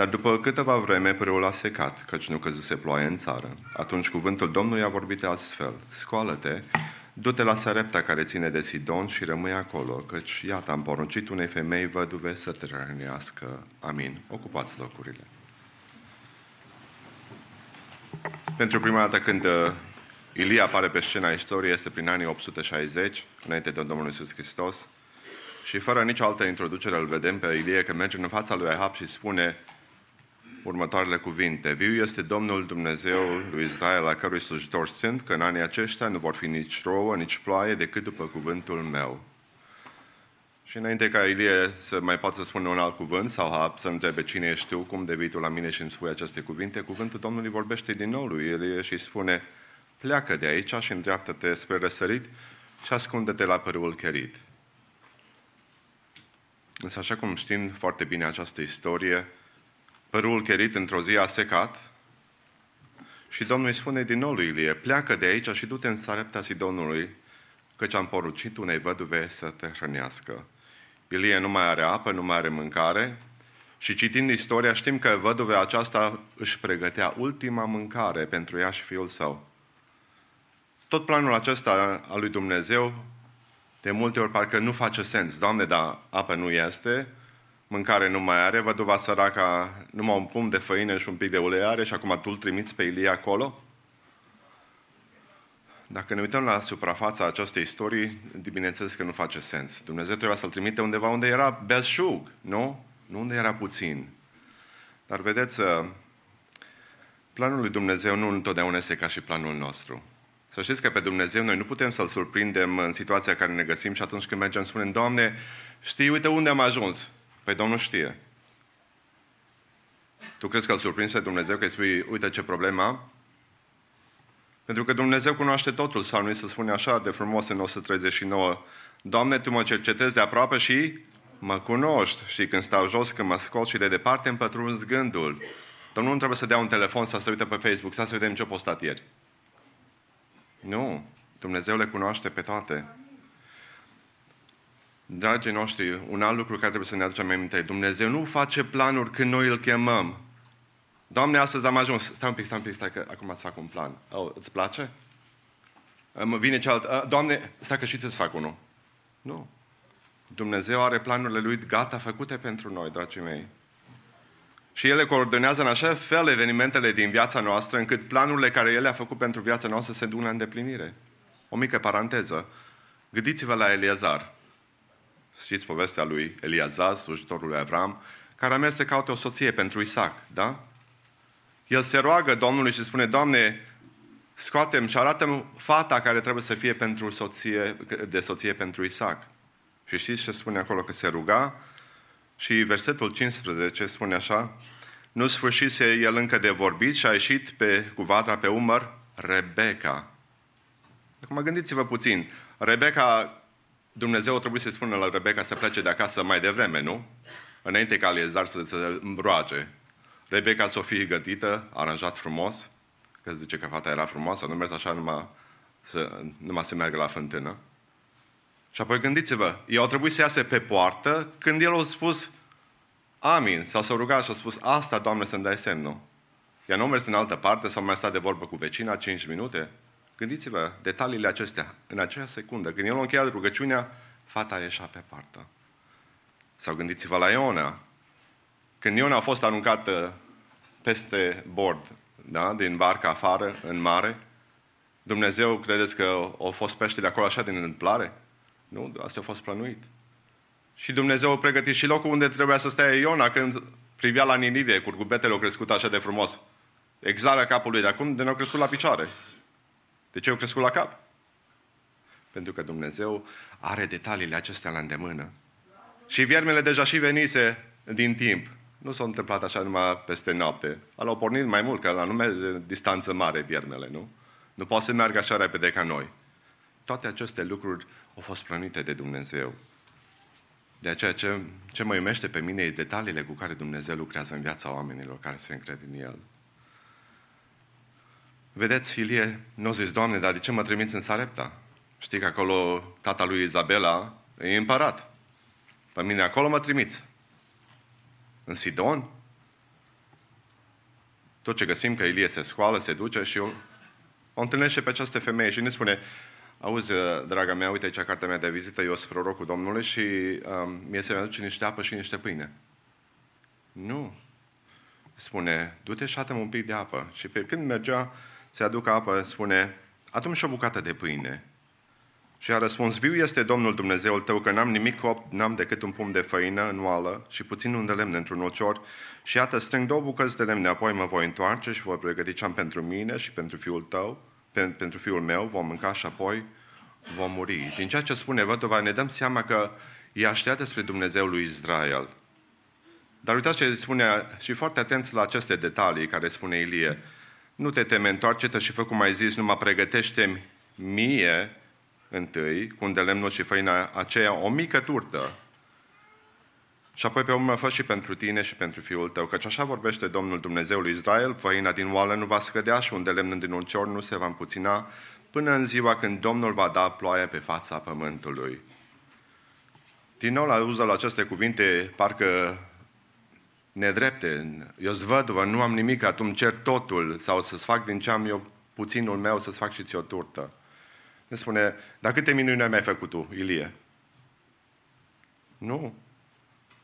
Dar după câteva vreme părâul a secat, căci nu căzuse ploaie în țară. Atunci cuvântul Domnului a vorbit astfel. Scoală-te, du-te la Sarepta care ține de Sidon și rămâi acolo, căci iată am poruncit unei femei văduve să te rănească. Amin. Ocupați locurile. Pentru prima dată când uh, Ilie apare pe scena istoriei este prin anii 860, înainte de Domnul Iisus Hristos, și fără nicio altă introducere îl vedem pe Ilie că merge în fața lui Ahab și spune următoarele cuvinte. Viu este Domnul Dumnezeu lui Israel, la cărui slujitor sunt, că în anii aceștia nu vor fi nici rouă, nici ploaie, decât după cuvântul meu. Și înainte ca Ilie să mai poată să spună un alt cuvânt sau Ahab să întrebe cine ești tu, cum devii tu la mine și îmi spui aceste cuvinte, cuvântul Domnului vorbește din nou lui Ilie și spune, pleacă de aici și îndreaptă-te spre răsărit și ascunde-te la părul cherit. Însă, așa cum știm foarte bine această istorie, părul cherit într-o zi a secat și Domnul îi spune din nou lui Ilie, pleacă de aici și du-te în Sarepta Sidonului, căci am porucit unei văduve să te hrănească. Ilie nu mai are apă, nu mai are mâncare și citind istoria știm că văduvea aceasta își pregătea ultima mâncare pentru ea și fiul său. Tot planul acesta al lui Dumnezeu de multe ori parcă nu face sens. Doamne, dar apă nu este, mâncare nu mai are, văduva săraca numai un pum de făină și un pic de ulei are și acum tu îl trimiți pe Ilie acolo? Dacă ne uităm la suprafața acestei istorii, bineînțeles că nu face sens. Dumnezeu trebuia să-l trimite undeva unde era belșug, nu? Nu unde era puțin. Dar vedeți, uh, planul lui Dumnezeu nu întotdeauna este ca și planul nostru. Să știți că pe Dumnezeu noi nu putem să-L surprindem în situația în care ne găsim și atunci când mergem spunem, Doamne, știi, uite unde am ajuns. Păi Domnul știe. Tu crezi că îl surprinzi pe Dumnezeu că îi spui, uite ce problemă Pentru că Dumnezeu cunoaște totul, sau nu se spune așa de frumos în 139, Doamne, Tu mă cercetezi de aproape și mă cunoști. Și când stau jos, când mă scot și de departe îmi pătrunzi gândul. Domnul nu trebuie să dea un telefon sau să uite pe Facebook, să vedem ce-a postat ieri. Nu. Dumnezeu le cunoaște pe toate. Dragii noștri, un alt lucru care trebuie să ne aducem aminte, Dumnezeu nu face planuri când noi îl chemăm. Doamne, astăzi am ajuns. Stai un pic, stai un pic, stai că acum îți fac un plan. Oh, îți place? Mă vine cealaltă. Doamne, stai că și ți fac unul. Nu. Dumnezeu are planurile Lui gata făcute pentru noi, dragii mei. Și ele coordonează în așa fel evenimentele din viața noastră, încât planurile care El a făcut pentru viața noastră se duc la îndeplinire. O mică paranteză. Gândiți-vă la Eliazar. Știți povestea lui Eliazar, slujitorul lui Avram, care a mers să caute o soție pentru Isaac, da? El se roagă Domnului și spune, Doamne, scoatem și arată fata care trebuie să fie pentru soție, de soție pentru Isaac. Și știți ce spune acolo? Că se ruga și versetul 15 spune așa, nu sfârșise el încă de vorbit și a ieșit pe, cu vatra pe umăr Rebecca. Acum gândiți-vă puțin. Rebecca, Dumnezeu trebuie să spună la Rebecca să plece de acasă mai devreme, nu? Înainte ca Aliezar să se roage. Rebecca să o fie gătită, aranjat frumos, că zice că fata era frumoasă, nu mers așa numai să, numai să meargă la fântână. Și apoi gândiți-vă, eu au trebuit să iasă pe poartă când el a spus Amin. Sau s-a rugat și a spus, asta, Doamne, să-mi dai semnul. Ea nu a mers în altă parte sau mai stat de vorbă cu vecina 5 minute. Gândiți-vă detaliile acestea. În aceea secundă, când el a încheiat rugăciunea, fata a ieșit pe partă. Sau gândiți-vă la Iona. Când Iona a fost aruncată peste bord, da? din barca afară, în mare, Dumnezeu credeți că au fost peștele acolo așa din întâmplare? Nu, asta a fost plănuit. Și Dumnezeu a pregătit și locul unde trebuia să stea Iona când privea la Ninive, curgubetele au crescut așa de frumos. Exact la capul lui, de acum de ne-au crescut la picioare. De ce au crescut la cap? Pentru că Dumnezeu are detaliile acestea la îndemână. Și viermele deja și venise din timp. Nu s-a întâmplat așa numai peste noapte. Au pornit mai mult, că la nume distanță mare viermele, nu? Nu poate să meargă așa repede ca noi. Toate aceste lucruri au fost plănite de Dumnezeu. De aceea ce, ce mă iumește pe mine e detaliile cu care Dumnezeu lucrează în viața oamenilor care se încred în El. Vedeți, Ilie nu zis, Doamne, dar de ce mă trimiți în Sarepta? Știi că acolo tata lui Izabela e împărat. Pe mine acolo mă trimiți. În Sidon? tot ce găsim, că Ilie se scoală, se duce și o, o întâlnește pe această femeie și ne spune, auzi, draga mea, uite aici cartea mea de vizită, eu sunt prorocul Domnului și um, mie se mi aduce niște apă și niște pâine. Nu. Spune, du-te și un pic de apă. Și pe când mergea să aducă apă, spune, atunci și o bucată de pâine. Și a răspuns, viu este Domnul Dumnezeul tău, că n-am nimic copt, n-am decât un pum de făină în oală și puțin un de lemn într-un ocior. Și iată, strâng două bucăți de lemne, apoi mă voi întoarce și voi pregăti ce am pentru mine și pentru fiul tău, pentru fiul meu, vom mânca și apoi vom muri. Din ceea ce spune văduva, ne dăm seama că e așteptat despre Dumnezeul lui Israel. Dar uitați ce spune, și foarte atenți la aceste detalii care spune Ilie. Nu te teme, întoarce-te și fă cum ai zis, numai pregătește mie întâi, cu un de lemnul și făina aceea, o mică turtă. Și apoi pe urmă fă și pentru tine și pentru fiul tău, căci așa vorbește Domnul Dumnezeul Israel, făina din oală nu va scădea și un de lemn din un cior nu se va împuțina, până în ziua când Domnul va da ploaie pe fața pământului. Din nou la uză la aceste cuvinte, parcă nedrepte. Eu îți văduvă, nu am nimic, atunci cer totul sau să-ți fac din ce am eu puținul meu să-ți fac și ți o turtă. Ne spune, dar câte minuni ai mai făcut tu, Ilie? Nu.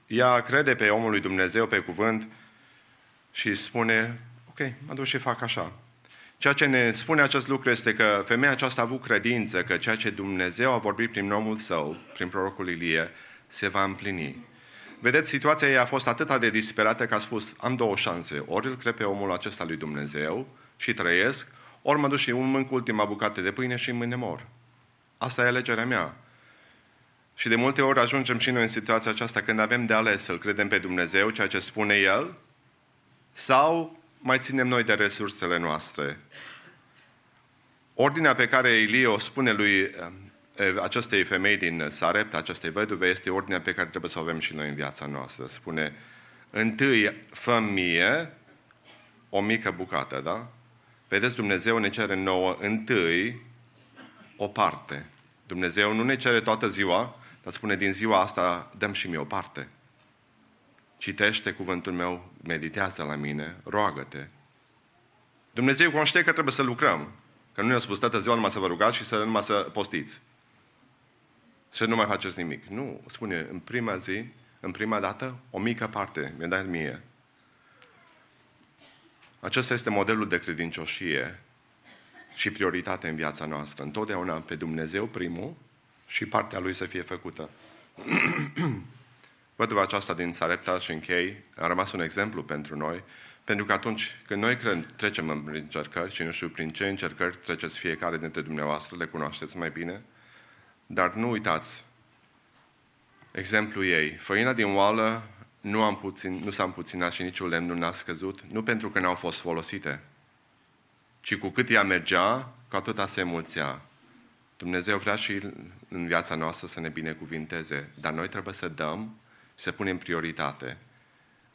Ea crede pe omul lui Dumnezeu, pe cuvânt și spune, ok, mă duc și fac așa. Ceea ce ne spune acest lucru este că femeia aceasta a avut credință că ceea ce Dumnezeu a vorbit prin omul său, prin prorocul Ilie, se va împlini. Vedeți, situația ei a fost atât de disperată că a spus, am două șanse. Ori îl cred pe omul acesta lui Dumnezeu și trăiesc, ori mă duc și un mânc ultima bucată de pâine și mâine mor. Asta e alegerea mea. Și de multe ori ajungem și noi în situația aceasta când avem de ales să-L credem pe Dumnezeu, ceea ce spune El, sau mai ținem noi de resursele noastre. Ordinea pe care Ilie o spune lui acestei femei din Sarept, acestei văduve, este ordinea pe care trebuie să o avem și noi în viața noastră. Spune, întâi fă mie o mică bucată, da? Vedeți, Dumnezeu ne cere nouă întâi o parte. Dumnezeu nu ne cere toată ziua, dar spune din ziua asta dăm și mie o parte. Citește cuvântul meu, meditează la mine, roagă-te. Dumnezeu cunoște că trebuie să lucrăm. Că nu ne-a spus toată ziua numai să vă rugați și să numai să postiți. Să nu mai faceți nimic. Nu, spune, în prima zi, în prima dată, o mică parte mi-a dat mie. Acesta este modelul de credincioșie și prioritate în viața noastră. Întotdeauna pe Dumnezeu primul și partea Lui să fie făcută. Văduva aceasta din Sarepta și închei a rămas un exemplu pentru noi, pentru că atunci când noi cred, trecem în încercări și nu știu prin ce încercări treceți fiecare dintre dumneavoastră, le cunoașteți mai bine, dar nu uitați, exemplu ei, făina din oală nu, am puțin, nu s-a împuținat și niciun lemn nu n-a scăzut, nu pentru că n-au fost folosite, ci cu cât ea mergea, cu atâta se mulțea. Dumnezeu vrea și în viața noastră să ne binecuvinteze, dar noi trebuie să dăm și să punem prioritate.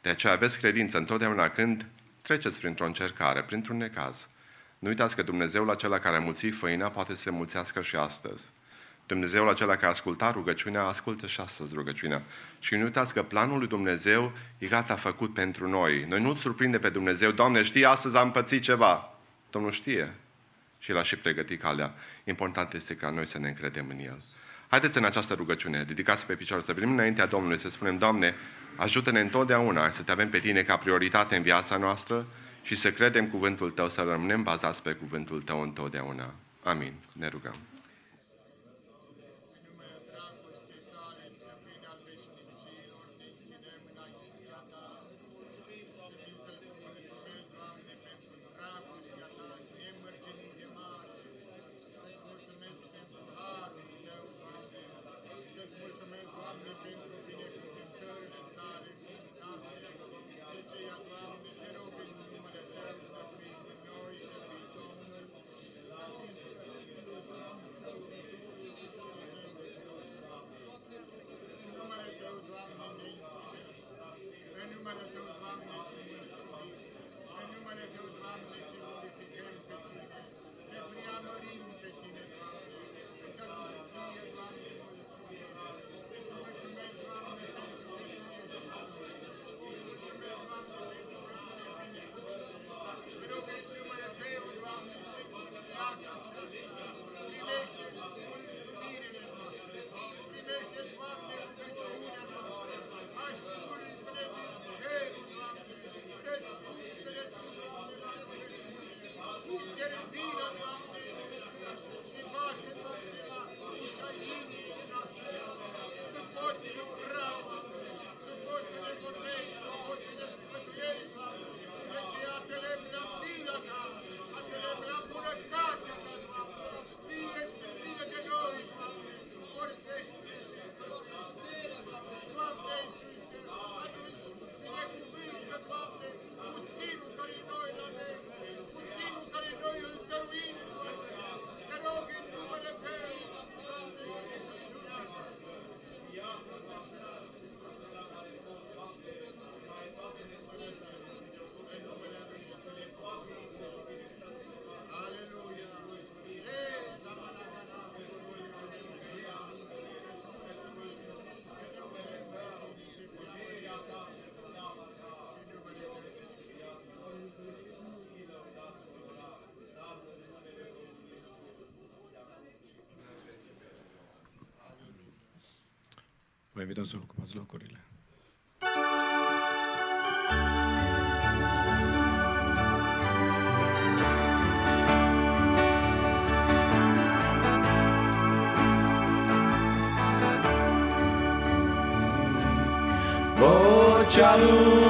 De aceea aveți credință întotdeauna când treceți printr-o încercare, printr-un necaz. Nu uitați că Dumnezeul acela care a mulțit făina poate să se mulțească și astăzi. Dumnezeul acela care a ascultat rugăciunea, ascultă și astăzi rugăciunea. Și nu uitați că planul lui Dumnezeu e gata făcut pentru noi. Noi nu-L surprinde pe Dumnezeu, Doamne, știi, astăzi am pățit ceva. Domnul știe și l-a și pregătit calea. Important este ca noi să ne încredem în El. Haideți în această rugăciune, ridicați pe picioare, să venim înaintea Domnului, să spunem, Doamne, ajută-ne întotdeauna să te avem pe Tine ca prioritate în viața noastră și să credem cuvântul Tău, să rămânem bazați pe cuvântul Tău întotdeauna. Amin. Ne rugăm. Invităm să ocupați locurile. Vocea lui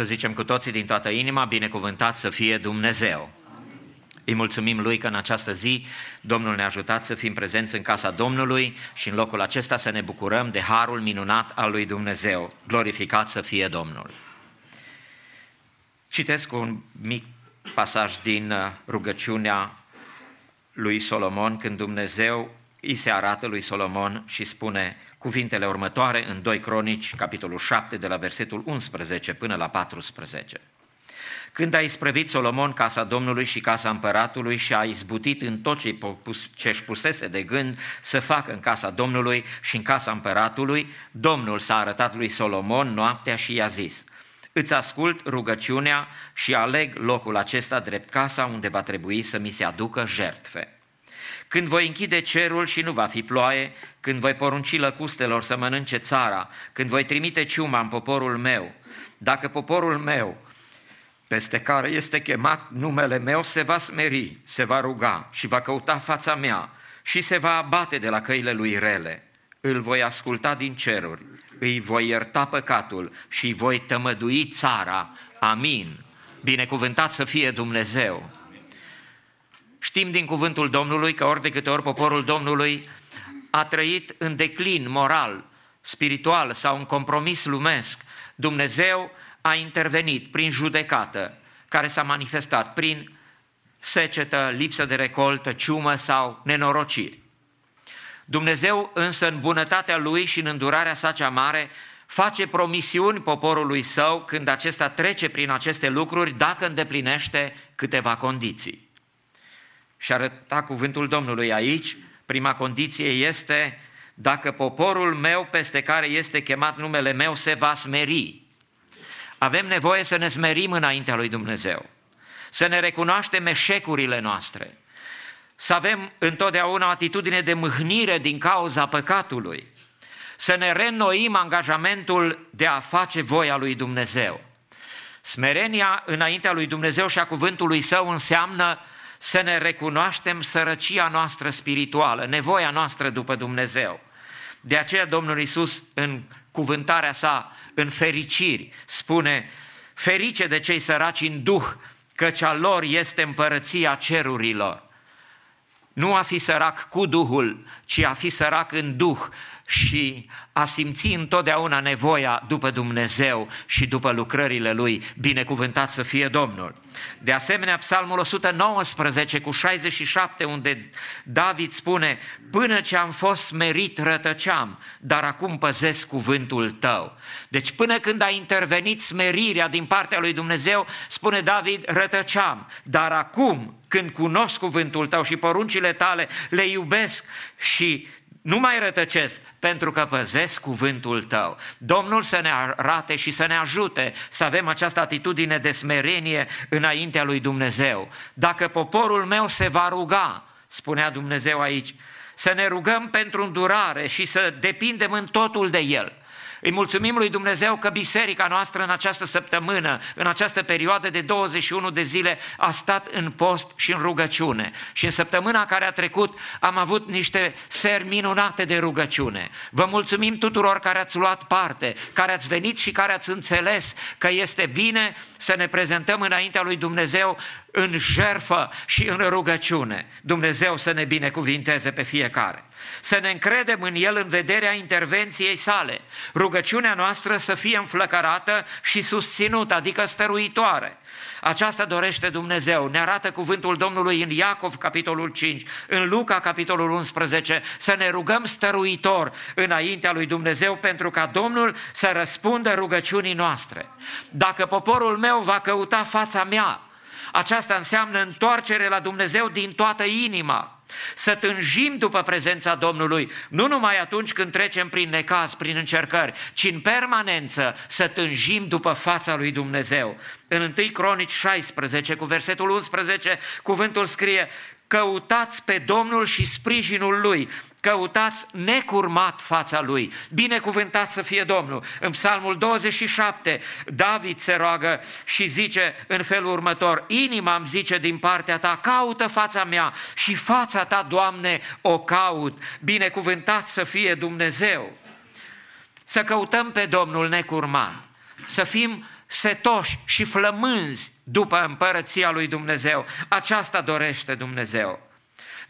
Să zicem cu toții din toată inima, binecuvântat să fie Dumnezeu. Îi mulțumim Lui că în această zi Domnul ne-a ajutat să fim prezenți în casa Domnului și în locul acesta să ne bucurăm de harul minunat al lui Dumnezeu. Glorificat să fie Domnul. Citesc un mic pasaj din uh, rugăciunea lui Solomon când Dumnezeu îi se arată lui Solomon și spune cuvintele următoare în 2 Cronici, capitolul 7, de la versetul 11 până la 14. Când a isprăvit Solomon casa Domnului și casa împăratului și a izbutit în tot ce își pusese de gând să facă în casa Domnului și în casa împăratului, Domnul s-a arătat lui Solomon noaptea și i-a zis, Îți ascult rugăciunea și aleg locul acesta drept casa unde va trebui să mi se aducă jertfe. Când voi închide cerul și nu va fi ploaie, când voi porunci lăcustelor să mănânce țara, când voi trimite ciuma în poporul meu, dacă poporul meu peste care este chemat numele meu se va smeri, se va ruga și va căuta fața mea și se va abate de la căile lui rele. Îl voi asculta din ceruri, îi voi ierta păcatul și îi voi tămădui țara. Amin. Binecuvântat să fie Dumnezeu. Știm din cuvântul Domnului că ori de câte ori poporul Domnului a trăit în declin moral, spiritual sau în compromis lumesc, Dumnezeu a intervenit prin judecată, care s-a manifestat prin secetă, lipsă de recoltă, ciumă sau nenorociri. Dumnezeu însă în bunătatea Lui și în îndurarea sa cea mare face promisiuni poporului său când acesta trece prin aceste lucruri dacă îndeplinește câteva condiții. Și arăta cuvântul Domnului aici, prima condiție este dacă poporul meu peste care este chemat numele meu se va smeri. Avem nevoie să ne smerim înaintea lui Dumnezeu, să ne recunoaștem eșecurile noastre, să avem întotdeauna o atitudine de mâhnire din cauza păcatului, să ne reînnoim angajamentul de a face voia lui Dumnezeu. Smerenia înaintea lui Dumnezeu și a cuvântului său înseamnă să ne recunoaștem sărăcia noastră spirituală, nevoia noastră după Dumnezeu. De aceea Domnul Iisus în cuvântarea sa, în fericiri, spune, ferice de cei săraci în duh, căci a lor este împărăția cerurilor. Nu a fi sărac cu Duhul, ci a fi sărac în Duh și a simți întotdeauna nevoia după Dumnezeu și după lucrările Lui. Binecuvântat să fie Domnul! De asemenea, Psalmul 119 cu 67, unde David spune, până ce am fost smerit rătăceam, dar acum păzesc cuvântul tău. Deci până când a intervenit smerirea din partea lui Dumnezeu, spune David, rătăceam, dar acum când cunosc cuvântul tău și poruncile tale, le iubesc și nu mai rătăcesc pentru că păzesc cuvântul tău. Domnul să ne arate și să ne ajute să avem această atitudine de smerenie înaintea lui Dumnezeu. Dacă poporul meu se va ruga, spunea Dumnezeu aici, să ne rugăm pentru îndurare și să depindem în totul de El. Îi mulțumim lui Dumnezeu că biserica noastră în această săptămână, în această perioadă de 21 de zile, a stat în post și în rugăciune. Și în săptămâna care a trecut am avut niște seri minunate de rugăciune. Vă mulțumim tuturor care ați luat parte, care ați venit și care ați înțeles că este bine să ne prezentăm înaintea lui Dumnezeu în jerfă și în rugăciune. Dumnezeu să ne binecuvinteze pe fiecare să ne încredem în El în vederea intervenției sale. Rugăciunea noastră să fie înflăcărată și susținută, adică stăruitoare. Aceasta dorește Dumnezeu. Ne arată cuvântul Domnului în Iacov, capitolul 5, în Luca, capitolul 11, să ne rugăm stăruitor înaintea lui Dumnezeu pentru ca Domnul să răspundă rugăciunii noastre. Dacă poporul meu va căuta fața mea, aceasta înseamnă întoarcere la Dumnezeu din toată inima. Să tânjim după prezența Domnului, nu numai atunci când trecem prin necaz, prin încercări, ci în permanență să tânjim după fața lui Dumnezeu. În 1 Cronici 16, cu versetul 11, cuvântul scrie, căutați pe Domnul și sprijinul Lui, căutați necurmat fața Lui. Binecuvântat să fie Domnul. În Psalmul 27, David se roagă și zice în felul următor, inima îmi zice din partea ta, caută fața mea și fața ta, Doamne, o caut. Binecuvântat să fie Dumnezeu. Să căutăm pe Domnul necurmat, să fim setoși și flămânzi după împărăția lui Dumnezeu. Aceasta dorește Dumnezeu.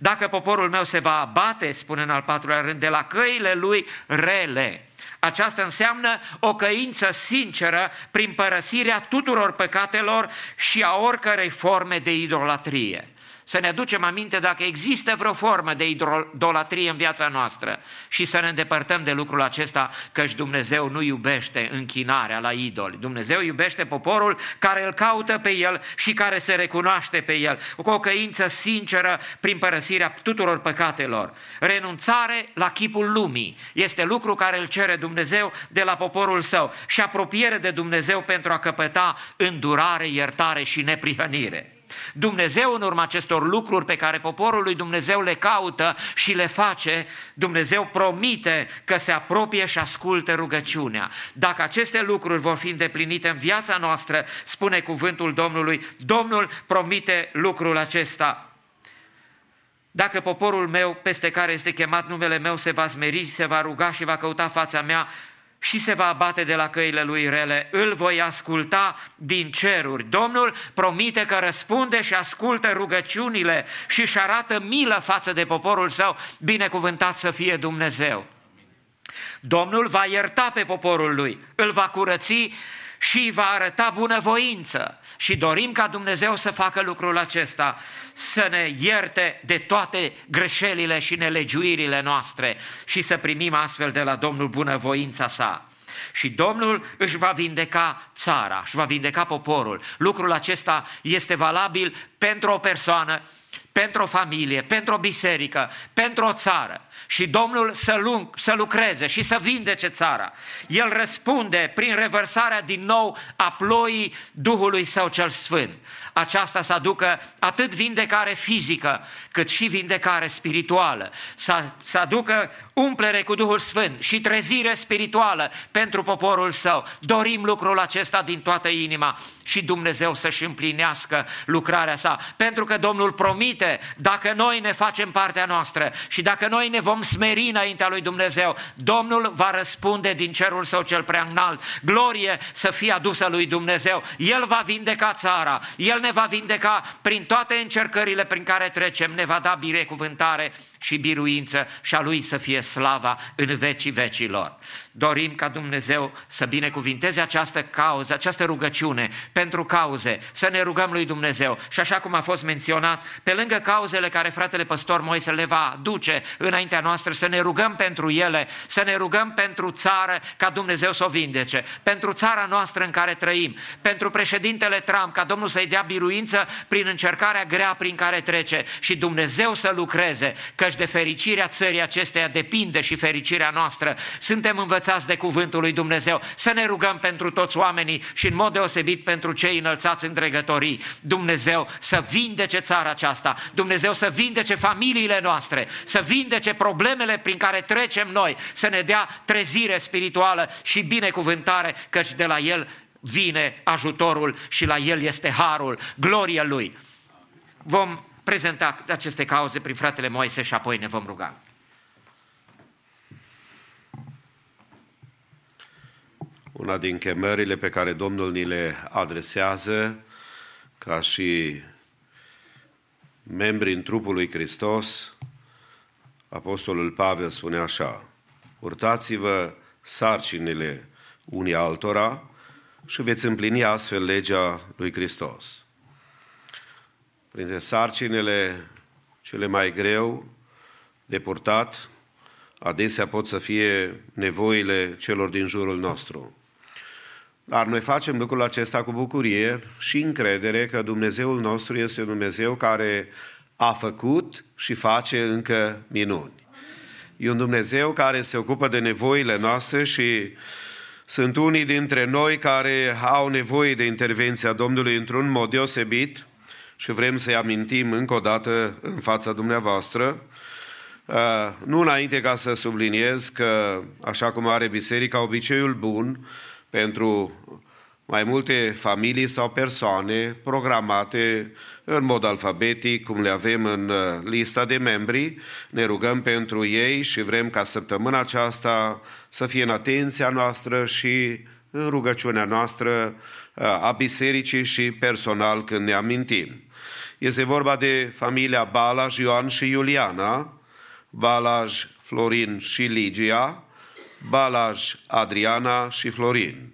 Dacă poporul meu se va abate, spune în al patrulea rând, de la căile lui rele, aceasta înseamnă o căință sinceră prin părăsirea tuturor păcatelor și a oricărei forme de idolatrie să ne aducem aminte dacă există vreo formă de idolatrie în viața noastră și să ne îndepărtăm de lucrul acesta, căci Dumnezeu nu iubește închinarea la idoli. Dumnezeu iubește poporul care îl caută pe el și care se recunoaște pe el, cu o căință sinceră prin părăsirea tuturor păcatelor. Renunțare la chipul lumii este lucru care îl cere Dumnezeu de la poporul său și apropiere de Dumnezeu pentru a căpăta îndurare, iertare și neprihănire. Dumnezeu în urma acestor lucruri pe care poporul lui Dumnezeu le caută și le face, Dumnezeu promite că se apropie și ascultă rugăciunea. Dacă aceste lucruri vor fi îndeplinite în viața noastră, spune cuvântul Domnului, Domnul promite lucrul acesta. Dacă poporul meu, peste care este chemat numele meu, se va smeri, se va ruga și va căuta fața mea și se va abate de la căile lui rele, îl voi asculta din ceruri. Domnul promite că răspunde și ascultă rugăciunile și își arată milă față de poporul său, binecuvântat să fie Dumnezeu. Domnul va ierta pe poporul lui, îl va curăți și va arăta bunăvoință. Și dorim ca Dumnezeu să facă lucrul acesta, să ne ierte de toate greșelile și nelegiuirile noastre și să primim astfel de la Domnul bunăvoința sa. Și Domnul își va vindeca țara, își va vindeca poporul. Lucrul acesta este valabil pentru o persoană, pentru o familie, pentru o biserică, pentru o țară și Domnul să, lung, să lucreze și să vindece țara. El răspunde prin revărsarea din nou a ploii Duhului Său cel Sfânt. Aceasta să aducă atât vindecare fizică, cât și vindecare spirituală. Să, să aducă umplere cu Duhul Sfânt și trezire spirituală pentru poporul Său. Dorim lucrul acesta din toată inima și Dumnezeu să-și împlinească lucrarea sa. Pentru că Domnul promite, dacă noi ne facem partea noastră și dacă noi ne vom smeri înaintea lui Dumnezeu, Domnul va răspunde din cerul său cel prea înalt. Glorie să fie adusă lui Dumnezeu. El va vindeca țara, El ne va vindeca prin toate încercările prin care trecem, ne va da binecuvântare și biruință și a Lui să fie slava în vecii vecilor. Dorim ca Dumnezeu să binecuvinteze această cauză, această rugăciune pentru cauze, să ne rugăm lui Dumnezeu. Și așa cum a fost menționat, pe lângă cauzele care fratele păstor Moise le va duce înaintea noastră, să ne rugăm pentru ele, să ne rugăm pentru țară ca Dumnezeu să o vindece, pentru țara noastră în care trăim, pentru președintele Trump, ca Domnul să-i dea biruință prin încercarea grea prin care trece și Dumnezeu să lucreze, căci de fericirea țării acesteia depinde și fericirea noastră. Suntem învățați de cuvântul lui Dumnezeu să ne rugăm pentru toți oamenii și în mod deosebit pentru cei înălțați în dregătorii. Dumnezeu să vindece țara aceasta, Dumnezeu să vindece familiile noastre, să vindece problemele prin care trecem noi, să ne dea trezire spirituală și binecuvântare, căci de la El vine ajutorul și la El este harul, gloria Lui. Vom prezenta aceste cauze prin fratele Moise și apoi ne vom ruga. Una din chemările pe care Domnul ni le adresează ca și membri în trupul lui Hristos, Apostolul Pavel spune așa, Purtați-vă sarcinile unii altora și veți împlini astfel legea lui Hristos. Printre sarcinile cele mai greu de purtat, adesea pot să fie nevoile celor din jurul nostru. Dar noi facem lucrul acesta cu bucurie și încredere că Dumnezeul nostru este un Dumnezeu care a făcut și face încă minuni. E un Dumnezeu care se ocupă de nevoile noastre și sunt unii dintre noi care au nevoie de intervenția Domnului într-un mod deosebit și vrem să-i amintim încă o dată în fața dumneavoastră. Uh, nu înainte ca să subliniez că, așa cum are biserica obiceiul bun, pentru mai multe familii sau persoane programate în mod alfabetic, cum le avem în uh, lista de membri. Ne rugăm pentru ei și vrem ca săptămâna aceasta să fie în atenția noastră și în rugăciunea noastră uh, a bisericii și personal când ne amintim. Este vorba de familia Balaj, Ioan și Iuliana, Balaj, Florin și Ligia, Balaj, Adriana și Florin.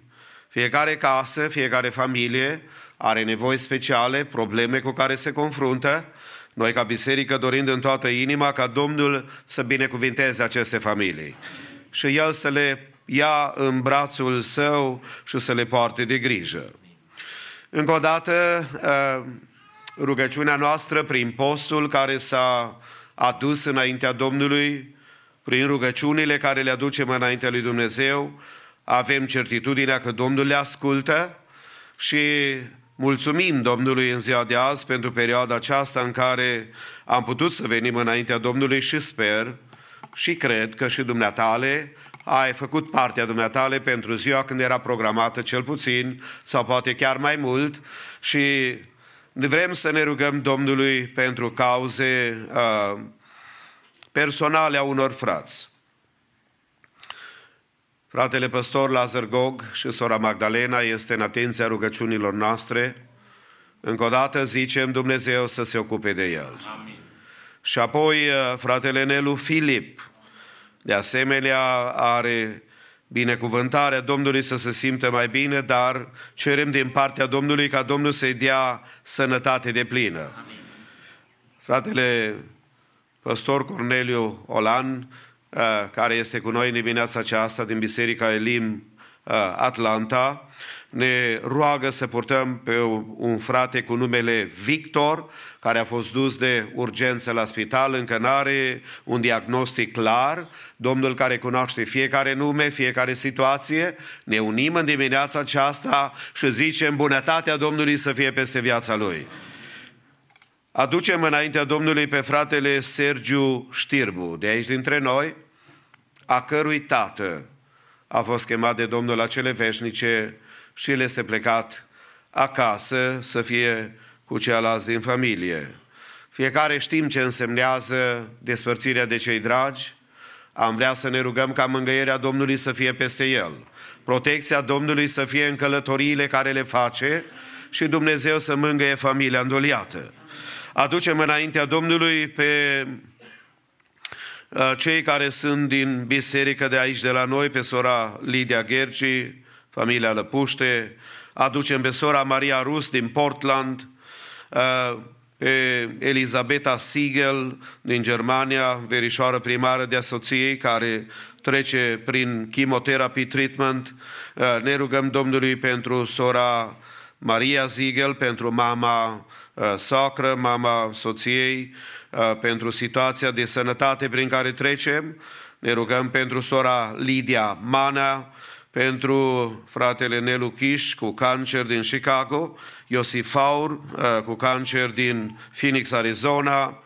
Fiecare casă, fiecare familie are nevoi speciale, probleme cu care se confruntă. Noi, ca biserică, dorind în toată inima ca Domnul să binecuvinteze aceste familii și El să le ia în brațul său și să le poarte de grijă. Încă o dată, uh, rugăciunea noastră prin postul care s-a adus înaintea Domnului, prin rugăciunile care le aducem înaintea lui Dumnezeu, avem certitudinea că Domnul le ascultă și Mulțumim Domnului în ziua de azi pentru perioada aceasta în care am putut să venim înaintea Domnului și sper și cred că și dumneatale ai făcut partea dumneatale pentru ziua când era programată cel puțin sau poate chiar mai mult și vrem să ne rugăm Domnului pentru cauze uh, personale a unor frați. Fratele păstor Lazar Gog și sora Magdalena este în atenția rugăciunilor noastre. Încă o dată zicem Dumnezeu să se ocupe de el. Amin. Și apoi uh, fratele Nelu Filip, de asemenea, are binecuvântarea Domnului să se simtă mai bine, dar cerem din partea Domnului ca Domnul să-i dea sănătate de plină. Amin. Fratele păstor Corneliu Olan, uh, care este cu noi în dimineața aceasta din Biserica Elim uh, Atlanta, ne roagă să purtăm pe un frate cu numele Victor, care a fost dus de urgență la spital, încă nu are un diagnostic clar. Domnul care cunoaște fiecare nume, fiecare situație, ne unim în dimineața aceasta și zicem bunătatea Domnului să fie peste viața lui. Aducem înaintea Domnului pe fratele Sergiu Știrbu, de aici dintre noi, a cărui tată a fost chemat de Domnul la cele veșnice și el este plecat acasă să fie cu ceilalți din familie. Fiecare știm ce însemnează despărțirea de cei dragi. Am vrea să ne rugăm ca mângăierea Domnului să fie peste el. Protecția Domnului să fie în călătoriile care le face și Dumnezeu să mângăie familia îndoliată. Aducem înaintea Domnului pe uh, cei care sunt din biserică de aici de la noi, pe sora Lidia Gherci, familia Lăpuște, aducem pe sora Maria Rus din Portland, uh, pe Elisabeta Siegel din Germania, verișoară primară de soției care trece prin chemotherapy treatment. Uh, ne rugăm Domnului pentru sora Maria Siegel, pentru mama uh, socră, mama soției, pentru situația de sănătate prin care trecem. Ne rugăm pentru sora Lidia Mana, pentru fratele Nelu Chiș cu cancer din Chicago, Iosif Faur uh, cu cancer din Phoenix, Arizona,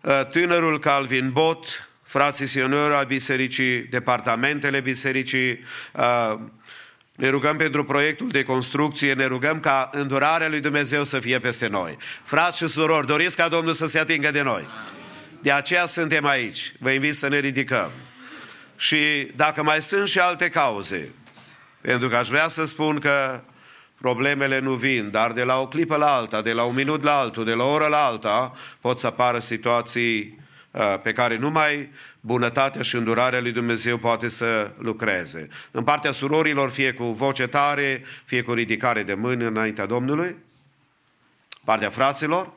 uh, tânărul Calvin Bot, frații sionori a bisericii, departamentele bisericii, uh, ne rugăm pentru proiectul de construcție, ne rugăm ca îndurarea lui Dumnezeu să fie peste noi. Frați și surori, doriți ca Domnul să se atingă de noi. De aceea suntem aici. Vă invit să ne ridicăm. Și dacă mai sunt și alte cauze, pentru că aș vrea să spun că problemele nu vin, dar de la o clipă la alta, de la un minut la altul, de la o oră la alta, pot să apară situații uh, pe care numai bunătatea și îndurarea lui Dumnezeu poate să lucreze. În partea surorilor, fie cu voce tare, fie cu ridicare de mâini înaintea Domnului, partea fraților,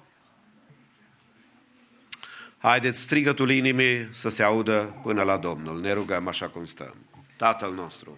Haideți strigătul inimii să se audă până la Domnul. Ne rugăm așa cum stăm. Tatăl nostru.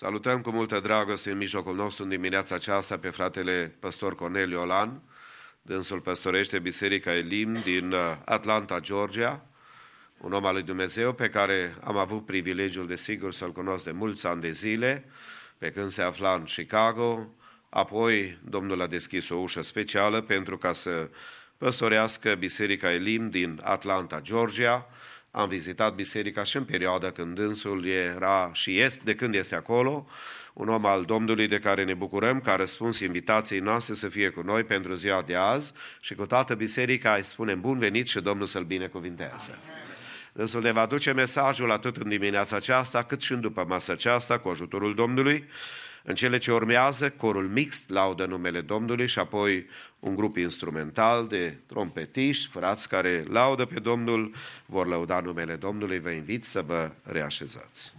Salutăm cu multă dragoste în mijlocul nostru în dimineața aceasta pe fratele păstor Corneliu Olan. Dânsul păstorește Biserica Elim din uh, Atlanta, Georgia, un om al lui Dumnezeu pe care am avut privilegiul de sigur să-l cunosc de mulți ani de zile, pe când se afla în Chicago. Apoi Domnul a deschis o ușă specială pentru ca să păstorească Biserica Elim din Atlanta, Georgia, am vizitat biserica și în perioada când dânsul era și este, de când este acolo, un om al Domnului de care ne bucurăm, care a răspuns invitației noastre să fie cu noi pentru ziua de azi și cu toată biserica îi spunem bun venit și Domnul să-l binecuvintează. Dânsul ne va duce mesajul atât în dimineața aceasta, cât și în după masa aceasta, cu ajutorul Domnului, în cele ce urmează, corul mixt laudă numele Domnului și apoi un grup instrumental de trompetiști, frați care laudă pe Domnul, vor lăuda numele Domnului. Vă invit să vă reașezați.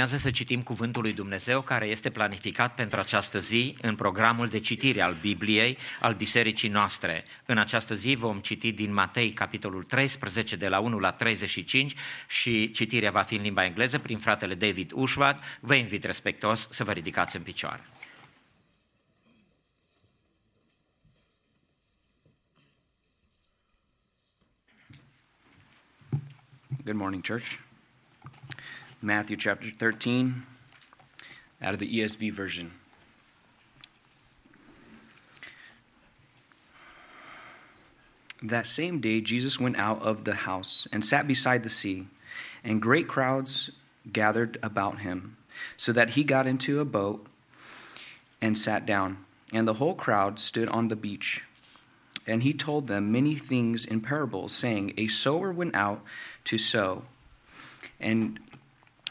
Urmează să citim cuvântul lui Dumnezeu care este planificat pentru această zi în programul de citire al Bibliei, al bisericii noastre. În această zi vom citi din Matei, capitolul 13, de la 1 la 35 și citirea va fi în limba engleză prin fratele David Ușvat. Vă invit respectos să vă ridicați în picioare. Good morning, church. Matthew chapter 13, out of the ESV version. That same day, Jesus went out of the house and sat beside the sea, and great crowds gathered about him, so that he got into a boat and sat down. And the whole crowd stood on the beach. And he told them many things in parables, saying, A sower went out to sow. And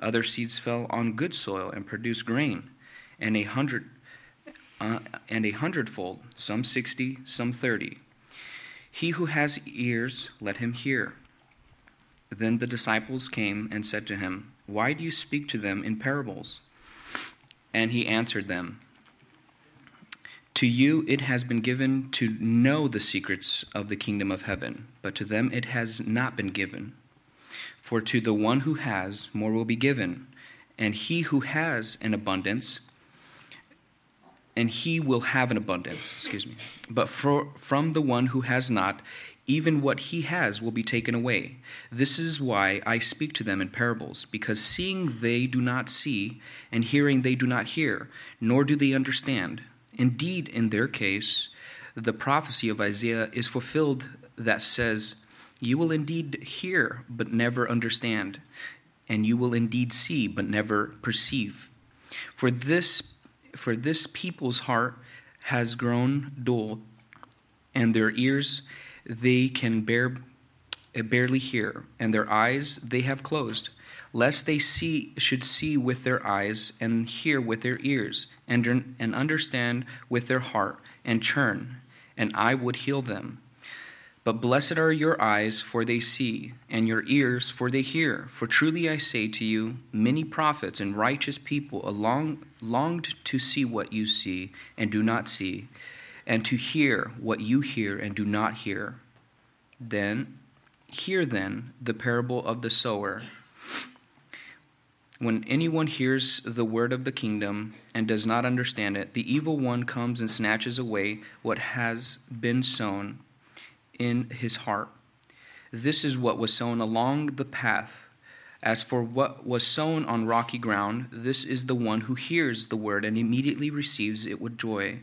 Other seeds fell on good soil and produced grain, and a hundred uh, and a hundredfold, some sixty, some thirty. He who has ears, let him hear. Then the disciples came and said to him, Why do you speak to them in parables? And he answered them, To you it has been given to know the secrets of the kingdom of heaven, but to them it has not been given. For to the one who has, more will be given, and he who has an abundance, and he will have an abundance, excuse me. But for, from the one who has not, even what he has will be taken away. This is why I speak to them in parables, because seeing they do not see, and hearing they do not hear, nor do they understand. Indeed, in their case, the prophecy of Isaiah is fulfilled that says, You will indeed hear, but never understand, and you will indeed see, but never perceive. For this, for this people's heart has grown dull, and their ears they can bear, eh, barely hear, and their eyes they have closed lest they see should see with their eyes and hear with their ears and, and understand with their heart and turn and i would heal them but blessed are your eyes for they see and your ears for they hear. For truly i say to you many prophets and righteous people along, longed to see what you see and do not see and to hear what you hear and do not hear. Then hear then the parable of the sower. When anyone hears the word of the kingdom and does not understand it, the evil one comes and snatches away what has been sown in his heart. This is what was sown along the path. As for what was sown on rocky ground, this is the one who hears the word and immediately receives it with joy.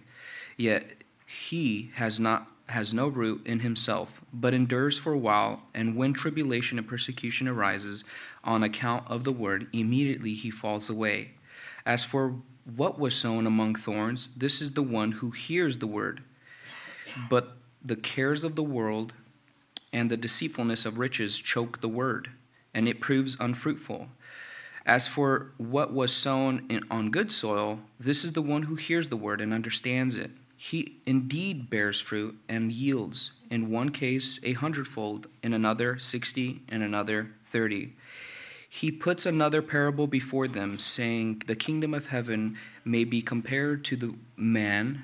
Yet he has not has no root in himself, but endures for a while, and when tribulation and persecution arises on account of the word, immediately he falls away. As for what was sown among thorns, this is the one who hears the word, but the cares of the world and the deceitfulness of riches choke the word, and it proves unfruitful. As for what was sown in, on good soil, this is the one who hears the word and understands it he indeed bears fruit and yields, in one case a hundredfold, in another sixty, in another thirty. He puts another parable before them, saying, The kingdom of heaven may be compared to the man,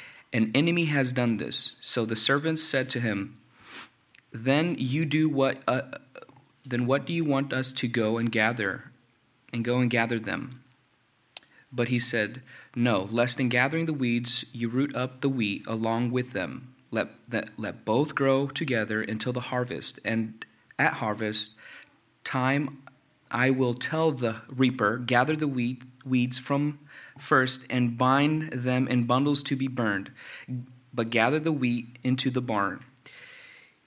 An enemy has done this. So the servants said to him, Then you do what? Uh, then what do you want us to go and gather, and go and gather them? But he said, No, lest in gathering the weeds you root up the wheat along with them. Let, that, let both grow together until the harvest. And at harvest time I will tell the reaper, Gather the wheat, weeds from first and bind them in bundles to be burned, but gather the wheat into the barn.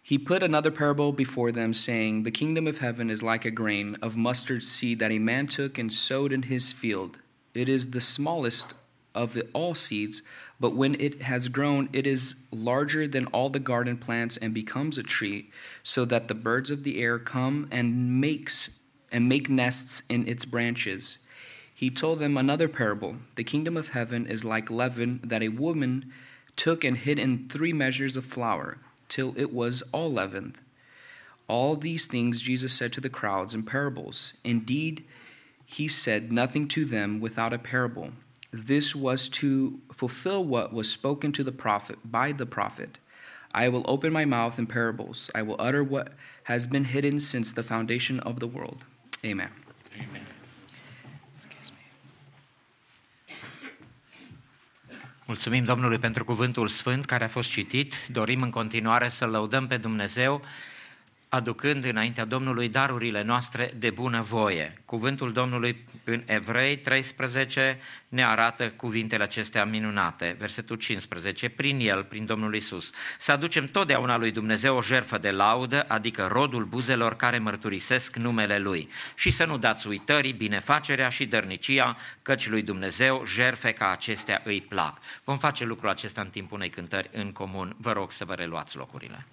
He put another parable before them, saying, The kingdom of heaven is like a grain of mustard seed that a man took and sowed in his field. It is the smallest of all seeds, but when it has grown, it is larger than all the garden plants and becomes a tree, so that the birds of the air come and makes and make nests in its branches. He told them another parable. The kingdom of heaven is like leaven that a woman took and hid in three measures of flour till it was all leavened. All these things Jesus said to the crowds in parables. Indeed, he said nothing to them without a parable. This was to fulfill what was spoken to the prophet by the prophet. I will open my mouth in parables. I will utter what has been hidden since the foundation of the world. Amen. Amen. Mulțumim Domnului pentru cuvântul sfânt care a fost citit. Dorim în continuare să lăudăm pe Dumnezeu aducând înaintea Domnului darurile noastre de bună voie. Cuvântul Domnului în Evrei 13 ne arată cuvintele acestea minunate. Versetul 15, prin el, prin Domnul Isus, să aducem totdeauna lui Dumnezeu o jertfă de laudă, adică rodul buzelor care mărturisesc numele Lui. Și să nu dați uitării, binefacerea și dărnicia, căci lui Dumnezeu jerfe ca acestea îi plac. Vom face lucrul acesta în timpul unei cântări în comun. Vă rog să vă reluați locurile.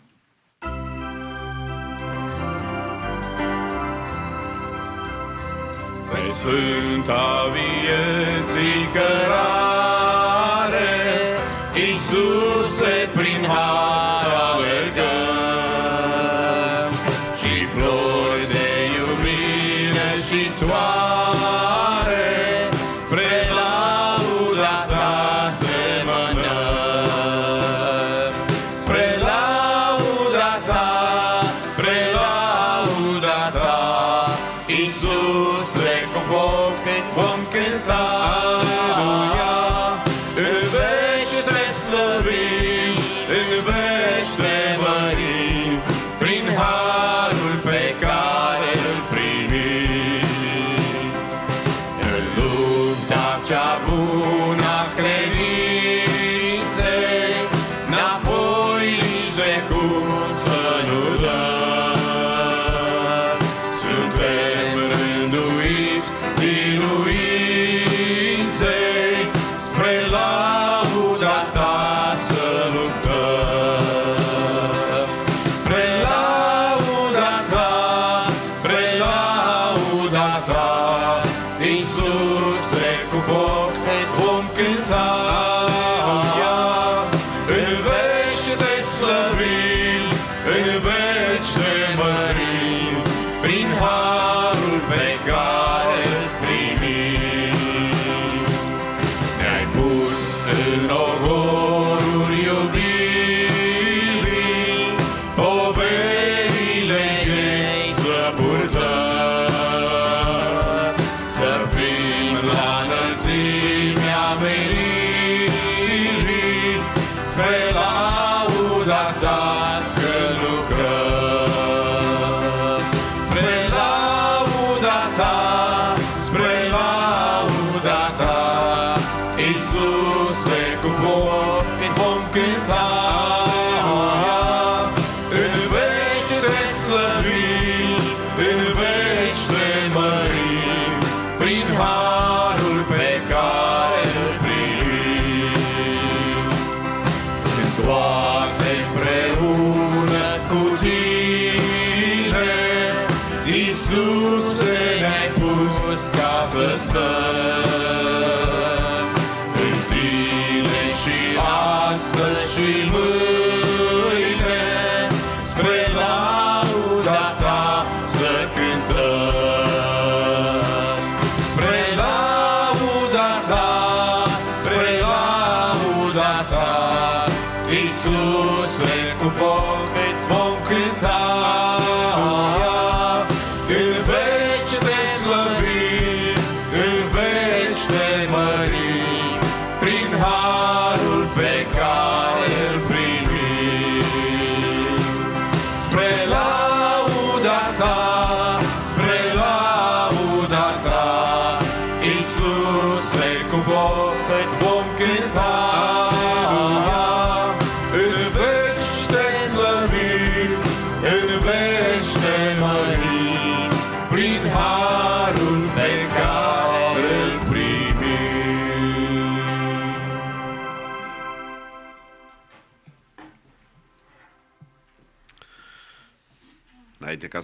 Pe Sfânta vieții cărare, Iisuse, prin har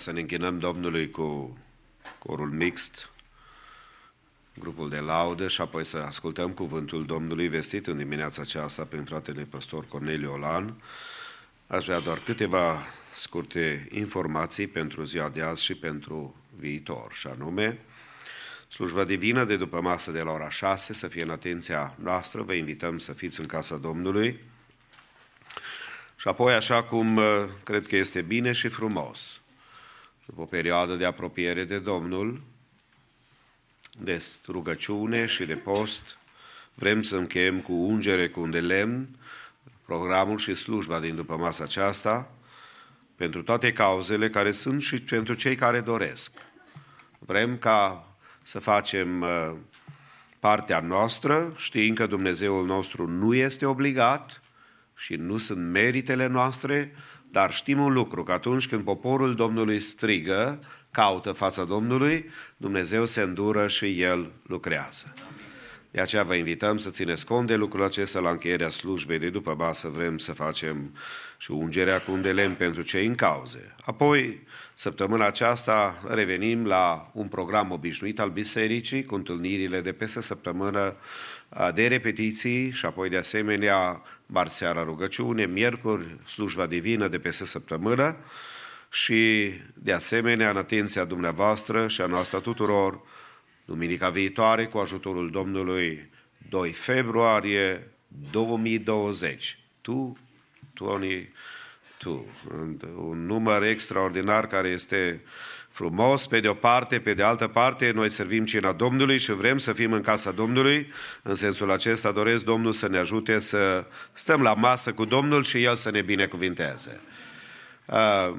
să ne închinăm Domnului cu corul mixt, grupul de laudă și apoi să ascultăm cuvântul Domnului vestit în dimineața aceasta prin fratele păstor Corneliu Olan, aș vrea doar câteva scurte informații pentru ziua de azi și pentru viitor, și anume, slujba divină de după masă de la ora 6 să fie în atenția noastră, vă invităm să fiți în casa Domnului, și apoi, așa cum uh, cred că este bine și frumos, după o perioadă de apropiere de Domnul, de rugăciune și de post, vrem să încheiem cu ungere cu un de lemn programul și slujba din după masa aceasta, pentru toate cauzele care sunt și pentru cei care doresc. Vrem ca să facem uh, partea noastră, știind că Dumnezeul nostru nu este obligat și nu sunt meritele noastre, dar știm un lucru, că atunci când poporul Domnului strigă, caută fața Domnului, Dumnezeu se îndură și El lucrează. De aceea vă invităm să țineți cont de lucrul acesta la încheierea slujbei de după masă. Vrem să facem și ungerea cu un de lemn pentru cei în cauze. Apoi, săptămâna aceasta, revenim la un program obișnuit al bisericii, cu întâlnirile de peste săptămână de repetiții și apoi de asemenea marți seara rugăciune, miercuri slujba divină de peste săptămână și de asemenea în atenția dumneavoastră și a noastră tuturor duminica viitoare cu ajutorul Domnului 2 februarie 2020. Tu, Tony, tu. Un număr extraordinar care este frumos pe de o parte, pe de altă parte noi servim cina Domnului și vrem să fim în casa Domnului. În sensul acesta doresc Domnul să ne ajute să stăm la masă cu Domnul și El să ne binecuvinteze. Uh,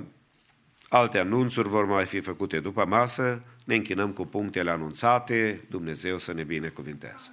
alte anunțuri vor mai fi făcute după masă, ne închinăm cu punctele anunțate, Dumnezeu să ne binecuvinteze.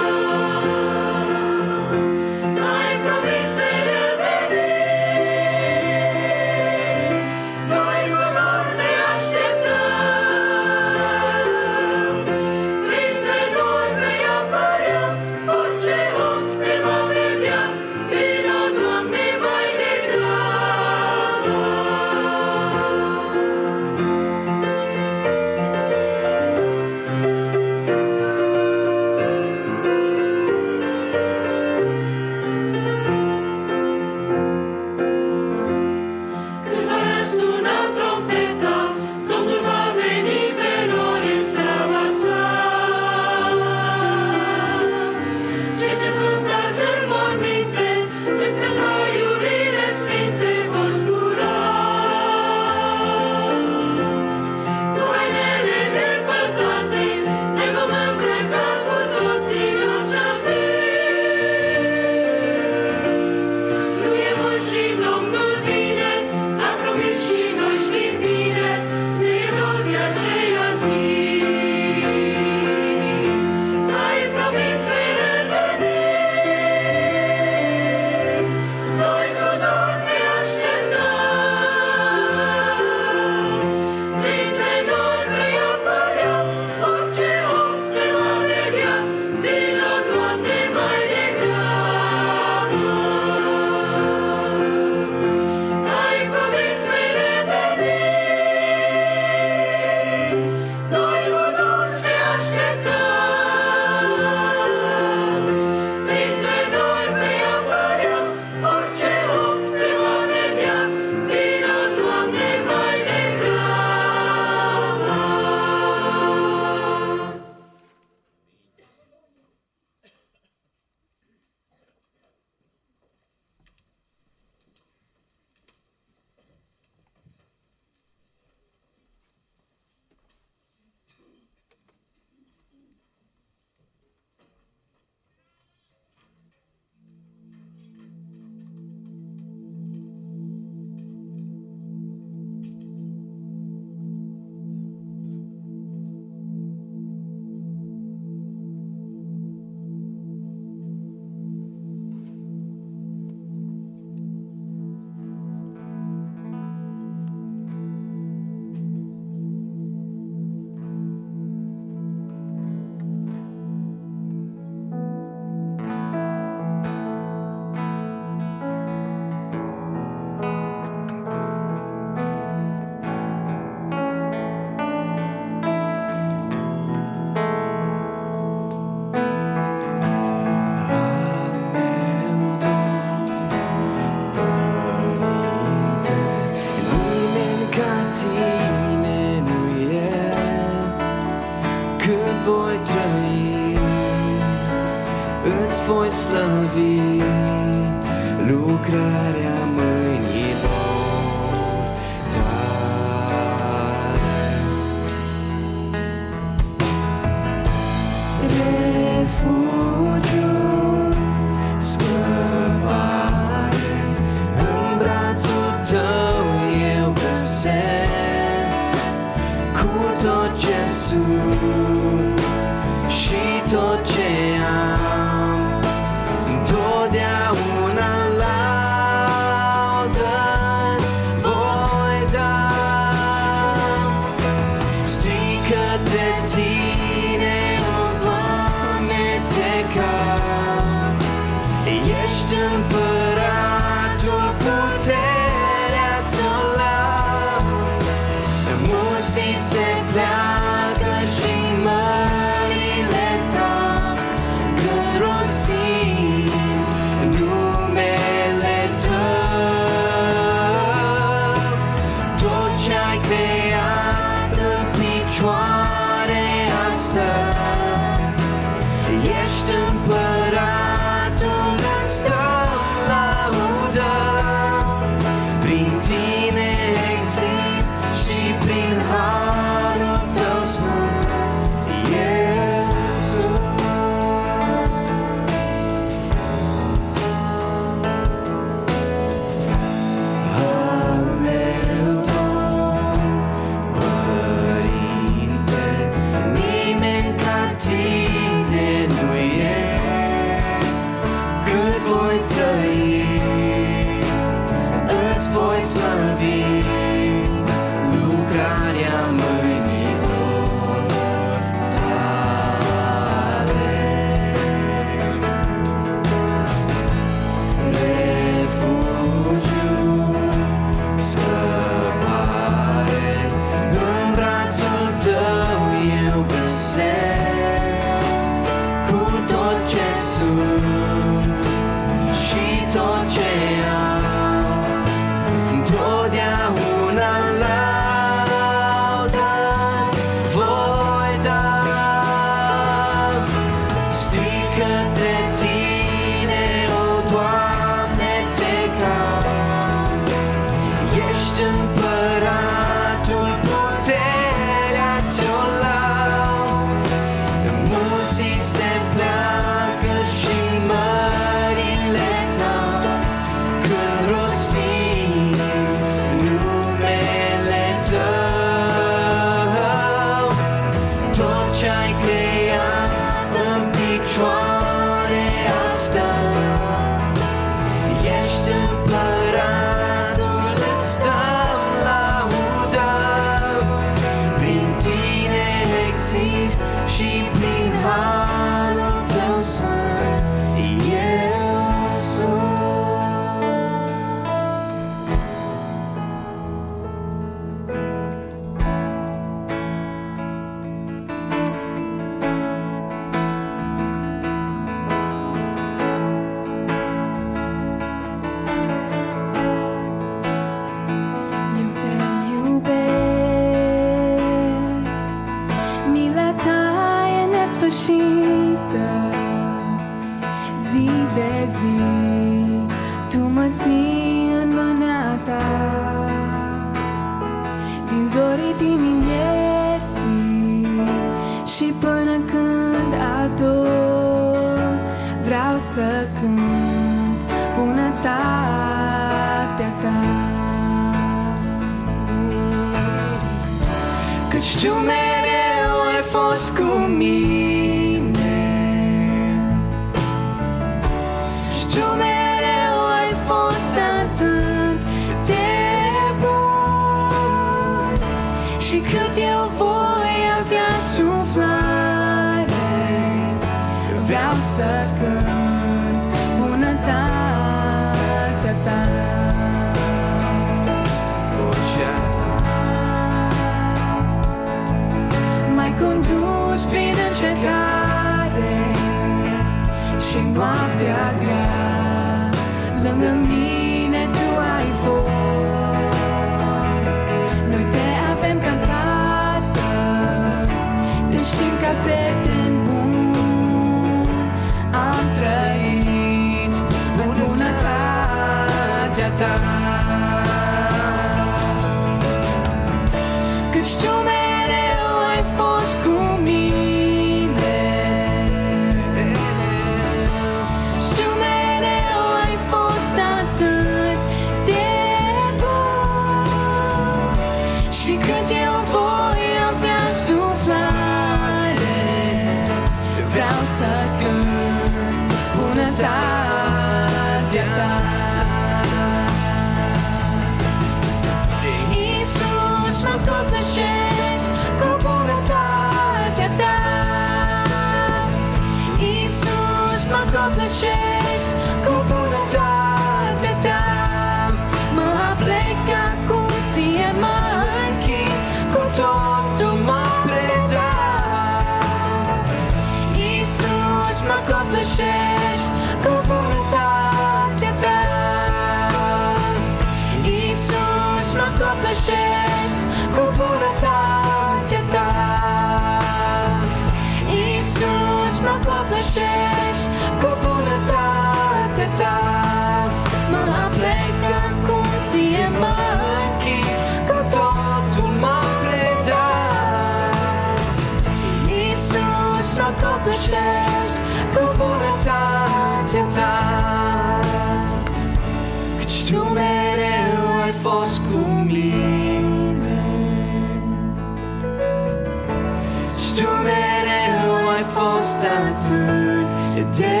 Tu mereu ai fost atât de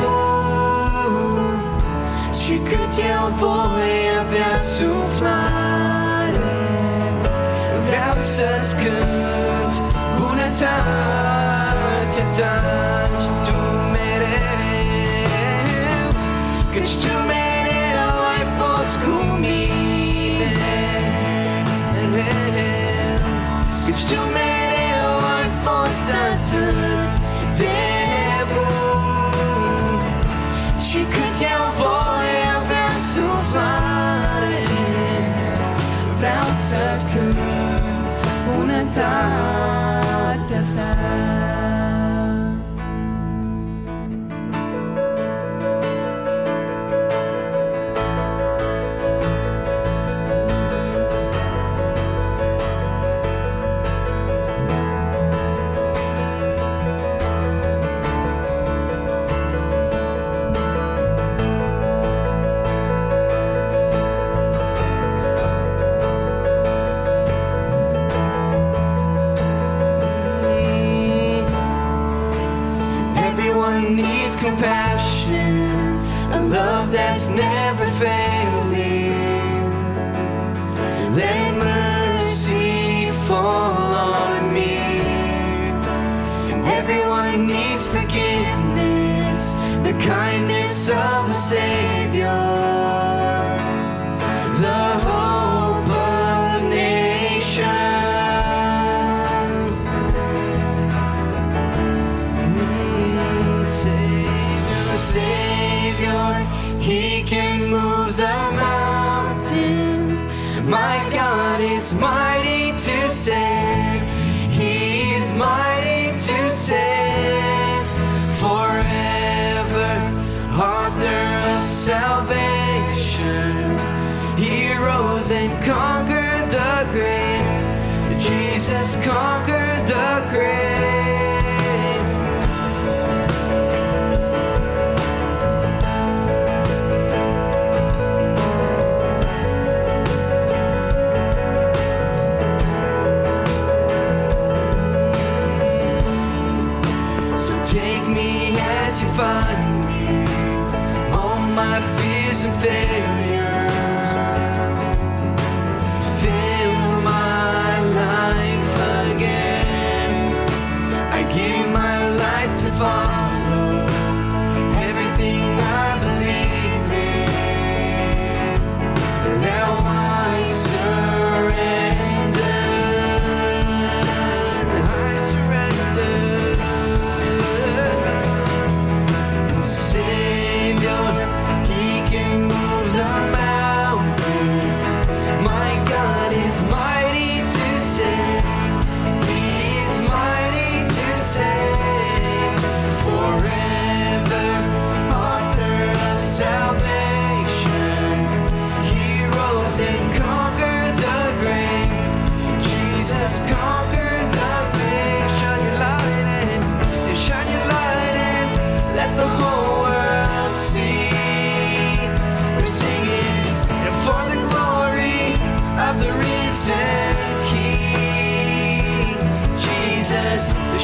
bun. Și cât eu voi avea suflare Vreau să-ți cânt bunătate down.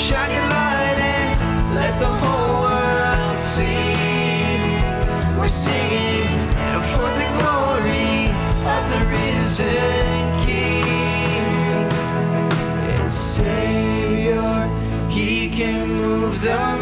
shine your light and let the whole world see. We're singing for the glory of the risen King and Savior. He can move the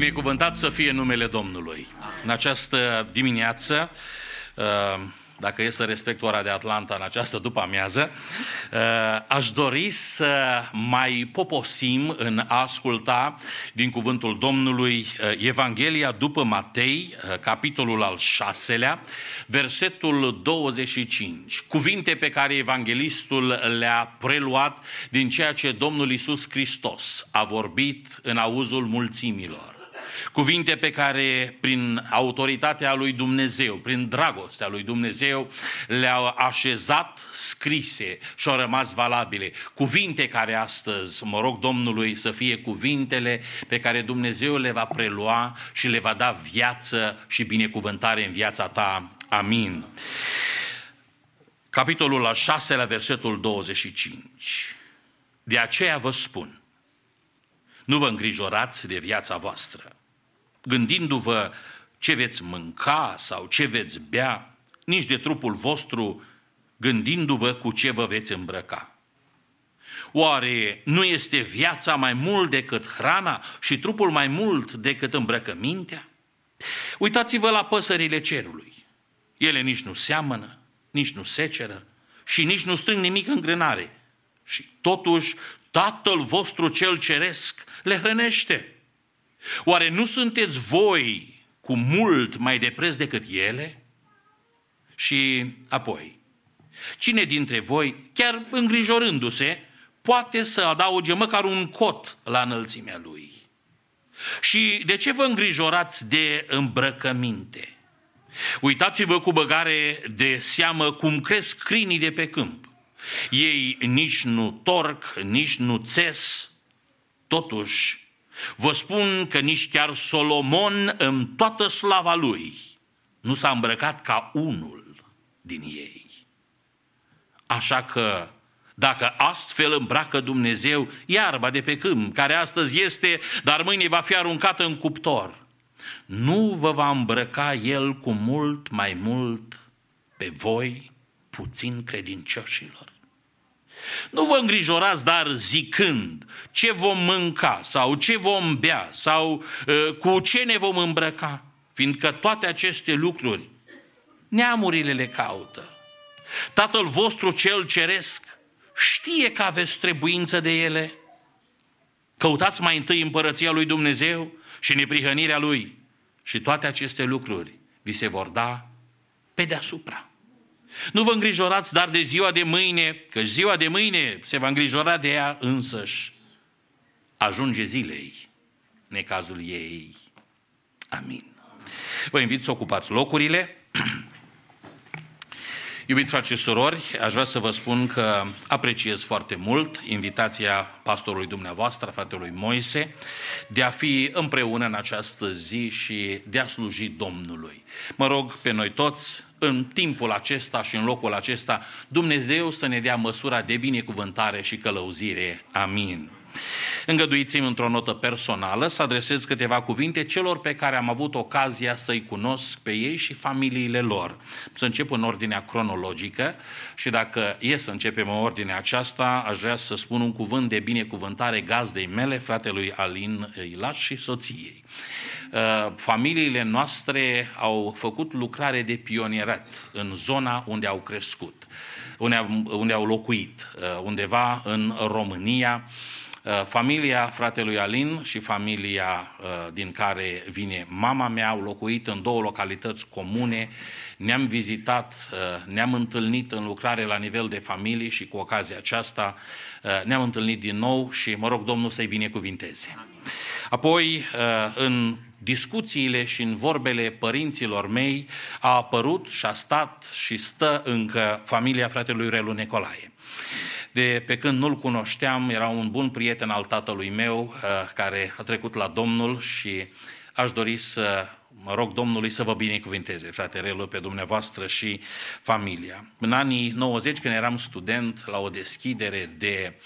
Binecuvântat să fie numele Domnului. În această dimineață, uh, dacă e să respect ora de Atlanta în această după amiază, aș dori să mai poposim în a asculta din cuvântul Domnului uh, Evanghelia după Matei, uh, capitolul al șaselea, versetul 25. Cuvinte pe care evanghelistul le-a preluat din ceea ce Domnul Isus Hristos a vorbit în auzul mulțimilor. Cuvinte pe care, prin autoritatea lui Dumnezeu, prin dragostea lui Dumnezeu, le-au așezat scrise și au rămas valabile. Cuvinte care astăzi, mă rog Domnului să fie cuvintele pe care Dumnezeu le va prelua și le va da viață și binecuvântare în viața ta. Amin. Capitolul al șaselea, versetul 25. De aceea vă spun, nu vă îngrijorați de viața voastră, gândindu-vă ce veți mânca sau ce veți bea, nici de trupul vostru, gândindu-vă cu ce vă veți îmbrăca. Oare nu este viața mai mult decât hrana și trupul mai mult decât îmbrăcămintea? Uitați-vă la păsările cerului. Ele nici nu seamănă, nici nu seceră și nici nu strâng nimic în grânare. Și totuși Tatăl vostru cel ceresc le hrănește. Oare nu sunteți voi cu mult mai de preț decât ele? Și apoi, cine dintre voi, chiar îngrijorându-se, poate să adauge măcar un cot la înălțimea lui? Și de ce vă îngrijorați de îmbrăcăminte? Uitați-vă cu băgare de seamă cum cresc crinii de pe câmp. Ei nici nu torc, nici nu țes, totuși Vă spun că nici chiar Solomon în toată slava lui nu s-a îmbrăcat ca unul din ei. Așa că dacă astfel îmbracă Dumnezeu iarba de pe câmp, care astăzi este, dar mâine va fi aruncată în cuptor, nu vă va îmbrăca El cu mult mai mult pe voi, puțin credincioșilor. Nu vă îngrijorați, dar zicând ce vom mânca sau ce vom bea sau uh, cu ce ne vom îmbrăca, fiindcă toate aceste lucruri neamurile le caută. Tatăl vostru cel ceresc știe că aveți trebuință de ele. Căutați mai întâi împărăția lui Dumnezeu și neprihănirea lui și toate aceste lucruri vi se vor da pe deasupra. Nu vă îngrijorați dar de ziua de mâine, că ziua de mâine se va îngrijora de ea însăși. Ajunge zilei, necazul ei. Amin. Vă invit să ocupați locurile. Iubiți frate și surori, aș vrea să vă spun că apreciez foarte mult invitația pastorului dumneavoastră, fratelui Moise, de a fi împreună în această zi și de a sluji Domnului. Mă rog pe noi toți, în timpul acesta și în locul acesta, Dumnezeu să ne dea măsura de binecuvântare și călăuzire. Amin. Îngăduiți-mi într-o notă personală să adresez câteva cuvinte celor pe care am avut ocazia să-i cunosc pe ei și familiile lor. Să încep în ordinea cronologică și dacă e să începem în ordinea aceasta, aș vrea să spun un cuvânt de binecuvântare gazdei mele, fratelui Alin Ilaș și soției. Uh, familiile noastre au făcut lucrare de pionierat în zona unde au crescut. unde, au- unde au locuit, uh, undeva în România. Uh, Familia fratelui Alin și familia uh, din care vine mama mea au locuit în două localități comune. Ne-am vizitat, uh, ne-am întâlnit în lucrare la nivel de familie și cu ocazia aceasta uh, ne-am întâlnit din nou și mă rog Domnul să-i binecuvinteze. Apoi, uh, în discuțiile și în vorbele părinților mei a apărut și a stat și stă încă familia fratelui Relu Nicolae. De pe când nu-l cunoșteam, era un bun prieten al tatălui meu uh, care a trecut la Domnul și aș dori să mă rog Domnului să vă binecuvinteze, frate Relu, pe dumneavoastră și familia. În anii 90, când eram student la o deschidere de uh,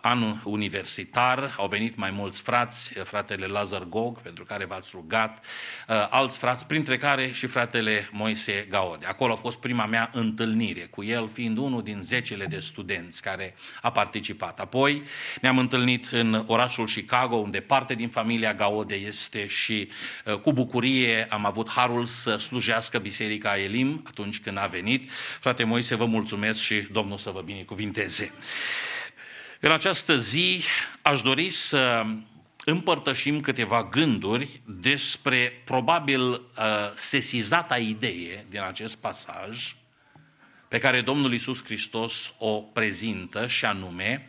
an universitar, au venit mai mulți frați, uh, fratele Lazar Gog, pentru care v-ați rugat, uh, alți frați, printre care și fratele Moise Gaode. Acolo a fost prima mea întâlnire cu el, fiind unul din zecele de studenți care a participat. Apoi ne-am întâlnit în orașul Chicago, unde parte din familia Gaode este și uh, cu bucurie am avut harul să slujească Biserica Elim atunci când a venit. Frate Moise, vă mulțumesc și Domnul să vă binecuvinteze. În această zi aș dori să împărtășim câteva gânduri despre probabil uh, sesizata idee din acest pasaj pe care Domnul Isus Hristos o prezintă și anume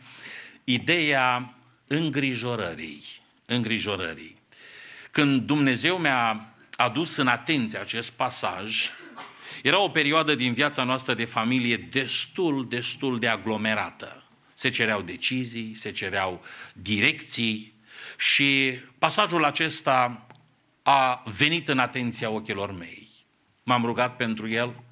ideea îngrijorării. Îngrijorării. Când Dumnezeu mi-a adus în atenție acest pasaj, era o perioadă din viața noastră de familie destul, destul de aglomerată. Se cereau decizii, se cereau direcții și pasajul acesta a venit în atenția ochilor mei. M-am rugat pentru el.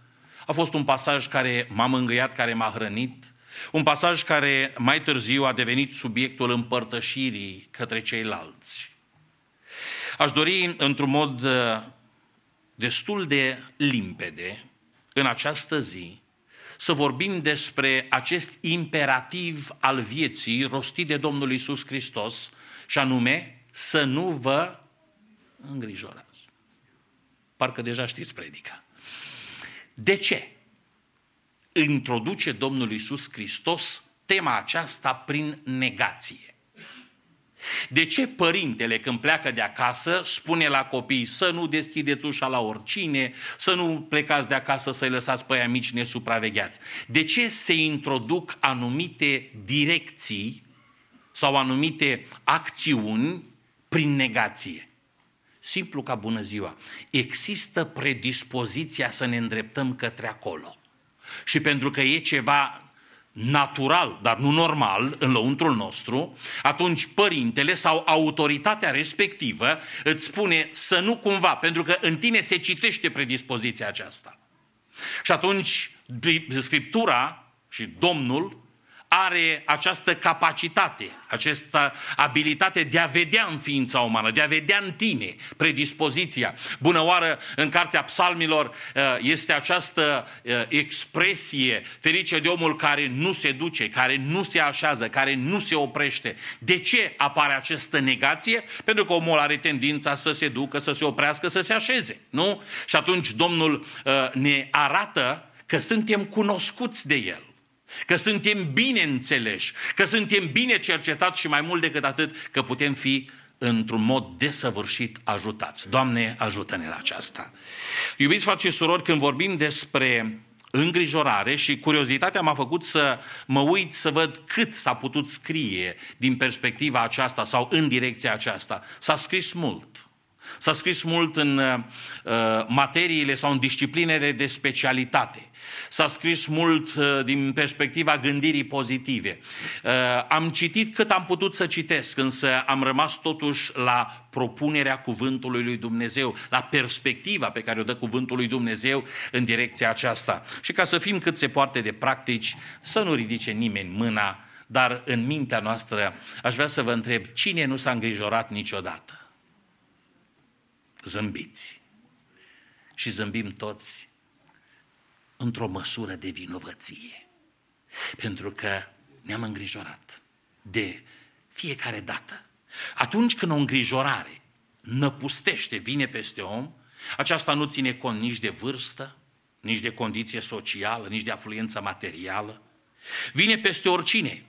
A fost un pasaj care m-a mângâiat, care m-a hrănit, un pasaj care mai târziu a devenit subiectul împărtășirii către ceilalți. Aș dori, într-un mod uh, destul de limpede, în această zi, să vorbim despre acest imperativ al vieții rostit de Domnul Isus Hristos, și anume să nu vă îngrijorați. Parcă deja știți predica. De ce? Introduce Domnul Isus Hristos tema aceasta prin negație. De ce părintele când pleacă de acasă spune la copii să nu deschideți ușa la oricine, să nu plecați de acasă să-i lăsați pe aia mici nesupravegheați? De ce se introduc anumite direcții sau anumite acțiuni prin negație? Simplu ca bună ziua. Există predispoziția să ne îndreptăm către acolo. Și pentru că e ceva natural, dar nu normal, în lăuntrul nostru, atunci părintele sau autoritatea respectivă îți spune să nu cumva, pentru că în tine se citește predispoziția aceasta. Și atunci Scriptura și Domnul are această capacitate, această abilitate de a vedea în ființa umană, de a vedea în tine predispoziția. Bună oară, în Cartea Psalmilor este această expresie, ferice de omul care nu se duce, care nu se așează, care nu se oprește. De ce apare această negație? Pentru că omul are tendința să se ducă, să se oprească, să se așeze, nu? Și atunci Domnul ne arată că suntem cunoscuți de El că suntem bine înțeleși, că suntem bine cercetați și mai mult decât atât, că putem fi într-un mod desăvârșit ajutați. Doamne, ajută-ne la aceasta. Iubiți frate și surori, când vorbim despre îngrijorare și curiozitatea m-a făcut să mă uit să văd cât s-a putut scrie din perspectiva aceasta sau în direcția aceasta. S-a scris mult. S-a scris mult în uh, materiile sau în disciplinele de specialitate. S-a scris mult uh, din perspectiva gândirii pozitive. Uh, am citit cât am putut să citesc, însă am rămas totuși la propunerea cuvântului lui Dumnezeu, la perspectiva pe care o dă cuvântul lui Dumnezeu în direcția aceasta. Și ca să fim cât se poate de practici, să nu ridice nimeni mâna, dar în mintea noastră aș vrea să vă întreb, cine nu s-a îngrijorat niciodată? zâmbiți. Și zâmbim toți într-o măsură de vinovăție. Pentru că ne-am îngrijorat de fiecare dată. Atunci când o îngrijorare năpustește, vine peste om, aceasta nu ține cont nici de vârstă, nici de condiție socială, nici de afluență materială. Vine peste oricine.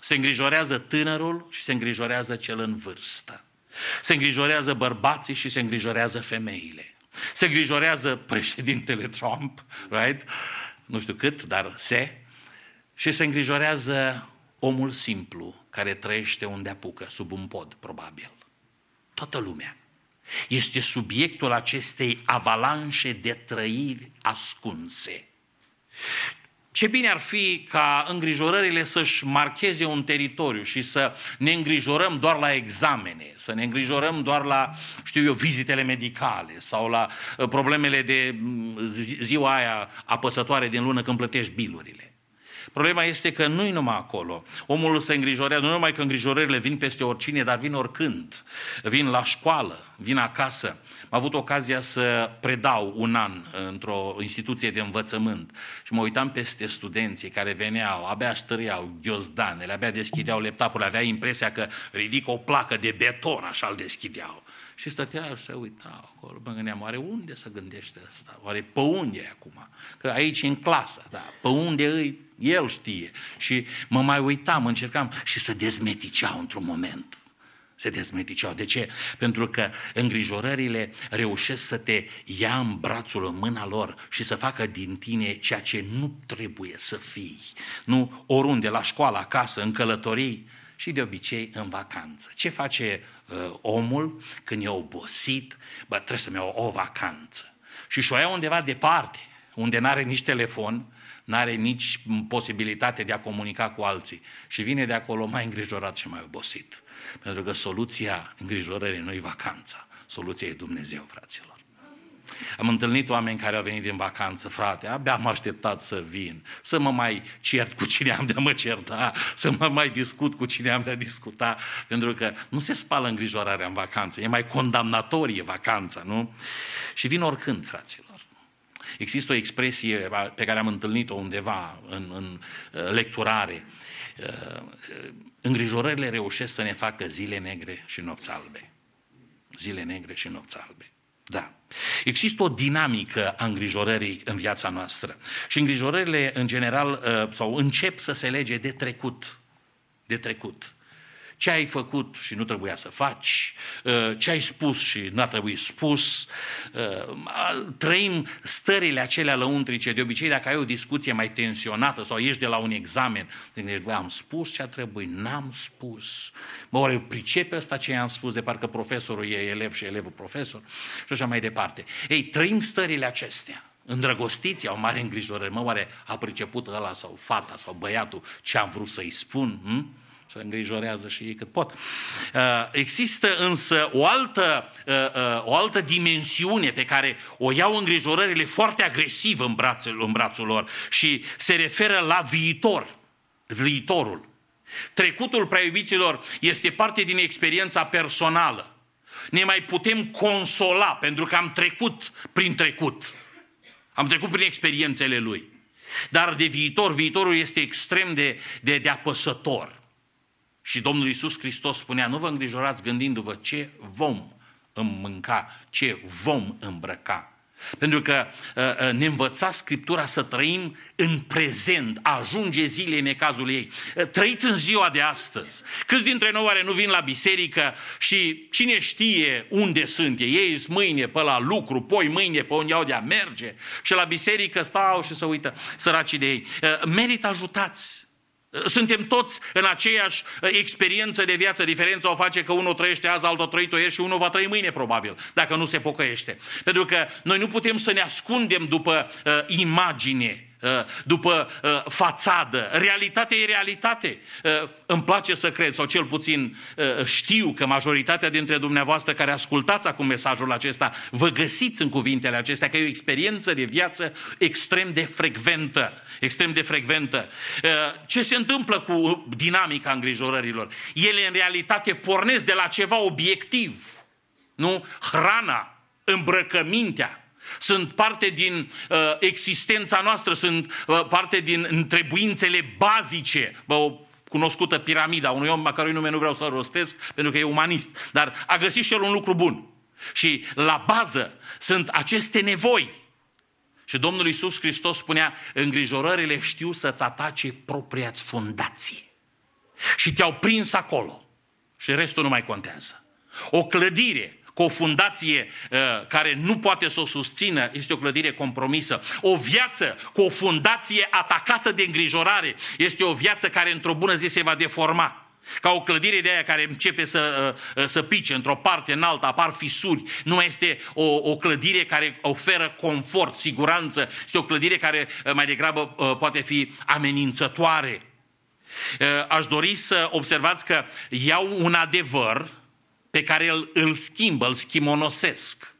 Se îngrijorează tânărul și se îngrijorează cel în vârstă. Se îngrijorează bărbații și se îngrijorează femeile. Se îngrijorează președintele Trump, right? Nu știu cât, dar se. Și se îngrijorează omul simplu care trăiește unde apucă, sub un pod, probabil. Toată lumea este subiectul acestei avalanșe de trăiri ascunse. Ce bine ar fi ca îngrijorările să-și marcheze un teritoriu și să ne îngrijorăm doar la examene, să ne îngrijorăm doar la, știu eu, vizitele medicale sau la uh, problemele de mm, zi- ziua aia apăsătoare din lună când plătești bilurile. Problema este că nu-i numai acolo. Omul se îngrijorează, nu numai că îngrijorările vin peste oricine, dar vin oricând. Vin la școală, vin acasă. Am avut ocazia să predau un an într-o instituție de învățământ și mă uitam peste studenții care veneau, abia ștăreau ghiozdanele, abia deschideau laptopurile, avea impresia că ridică o placă de beton, așa îl deschideau. Și stătea și se uita acolo, mă gândeam, oare unde să gândește ăsta? Oare pe unde e acum? Că aici e în clasă, da, pe unde îi, el știe. Și mă mai uitam, încercam și să dezmeticeau într-un moment. Se dezmeticeau. De ce? Pentru că îngrijorările reușesc să te ia în brațul, în mâna lor și să facă din tine ceea ce nu trebuie să fii. Nu oriunde, la școală, acasă, în călătorii și de obicei în vacanță. Ce face uh, omul când e obosit? Bă, trebuie să-mi iau o vacanță. Și și-o ia undeva departe, unde n-are nici telefon, n-are nici posibilitate de a comunica cu alții. Și vine de acolo mai îngrijorat și mai obosit. Pentru că soluția îngrijorării nu e vacanța. Soluția e Dumnezeu, fraților. Am întâlnit oameni care au venit din vacanță, frate, abia am așteptat să vin, să mă mai cert cu cine am de a mă certa, să mă mai discut cu cine am de a discuta, pentru că nu se spală îngrijorarea în vacanță, e mai condamnatorie vacanța, nu? Și vin oricând, fraților. Există o expresie pe care am întâlnit-o undeva în, în uh, lecturare. Uh, Îngrijorările reușesc să ne facă zile negre și nopți albe. Zile negre și nopți albe. Da. Există o dinamică a îngrijorării în viața noastră. Și îngrijorările, în general, uh, sau încep să se lege de trecut. De trecut. Ce ai făcut și nu trebuia să faci, uh, ce ai spus și nu a trebuit spus. Uh, Trăim stările acelea lăuntrice. De obicei, dacă ai o discuție mai tensionată sau ești de la un examen, te gândești, băi, am spus ce a trebuit, n-am spus. Mă, oare pricepe ăsta ce i-am spus de parcă profesorul e elev și elevul profesor? Și așa mai departe. Ei, trăim stările acestea îndrăgostiți, au mare îngrijorări. Mă, oare a priceput ăla sau fata sau băiatul ce am vrut să-i spun? Hm? Se îngrijorează și ei cât pot. Uh, Există însă o altă, uh, uh, o altă dimensiune pe care o iau îngrijorările foarte agresiv în brațul, în brațul lor și se referă la viitor, viitorul. Trecutul prea iubiților este parte din experiența personală. Ne mai putem consola pentru că am trecut prin trecut. Am trecut prin experiențele lui. Dar de viitor, viitorul este extrem de, de, de apăsător. Și Domnul Iisus Hristos spunea, nu vă îngrijorați gândindu-vă ce vom mânca, ce vom îmbrăca. Pentru că uh, ne învăța Scriptura să trăim în prezent, ajunge zile în cazul ei. Uh, trăiți în ziua de astăzi. Câți dintre noi oare nu vin la biserică și cine știe unde sunt ei? Ei sunt mâine pe la lucru, poi mâine pe unde au de a merge și la biserică stau și se uită săracii de ei. Uh, merită ajutați. Suntem toți în aceeași experiență de viață. Diferența o face că unul trăiește azi, altul a trăit-o ieri și unul va trăi mâine, probabil, dacă nu se pocăiește. Pentru că noi nu putem să ne ascundem după uh, imagine, uh, după uh, fațadă. Realitatea e realitate. Uh, îmi place să cred, sau cel puțin uh, știu că majoritatea dintre dumneavoastră care ascultați acum mesajul acesta, vă găsiți în cuvintele acestea că e o experiență de viață extrem de frecventă. Extrem de frecventă. Uh, ce se întâmplă cu dinamica îngrijorărilor? Ele în realitate pornesc de la ceva obiectiv. Nu? Hrana, îmbrăcămintea, sunt parte din uh, existența noastră, sunt uh, parte din întrebuințele bazice. Bă, o cunoscută piramida unui om, a cărui nume nu vreau să rostesc, pentru că e umanist, dar a găsit și el un lucru bun. Și la bază sunt aceste nevoi. Și Domnul Iisus Hristos spunea, îngrijorările știu să-ți atace propria-ți fundație. Și te-au prins acolo. Și restul nu mai contează. O clădire cu o fundație uh, care nu poate să o susțină este o clădire compromisă. O viață cu o fundație atacată de îngrijorare este o viață care într-o bună zi se va deforma. Ca o clădire de aia care începe să, uh, uh, să pice într-o parte, în alta, apar fisuri. Nu mai este o, o clădire care oferă confort, siguranță. Este o clădire care uh, mai degrabă uh, poate fi amenințătoare. Uh, Aș dori să observați că iau un adevăr pe care îl, îl schimbă, îl schimonosesc.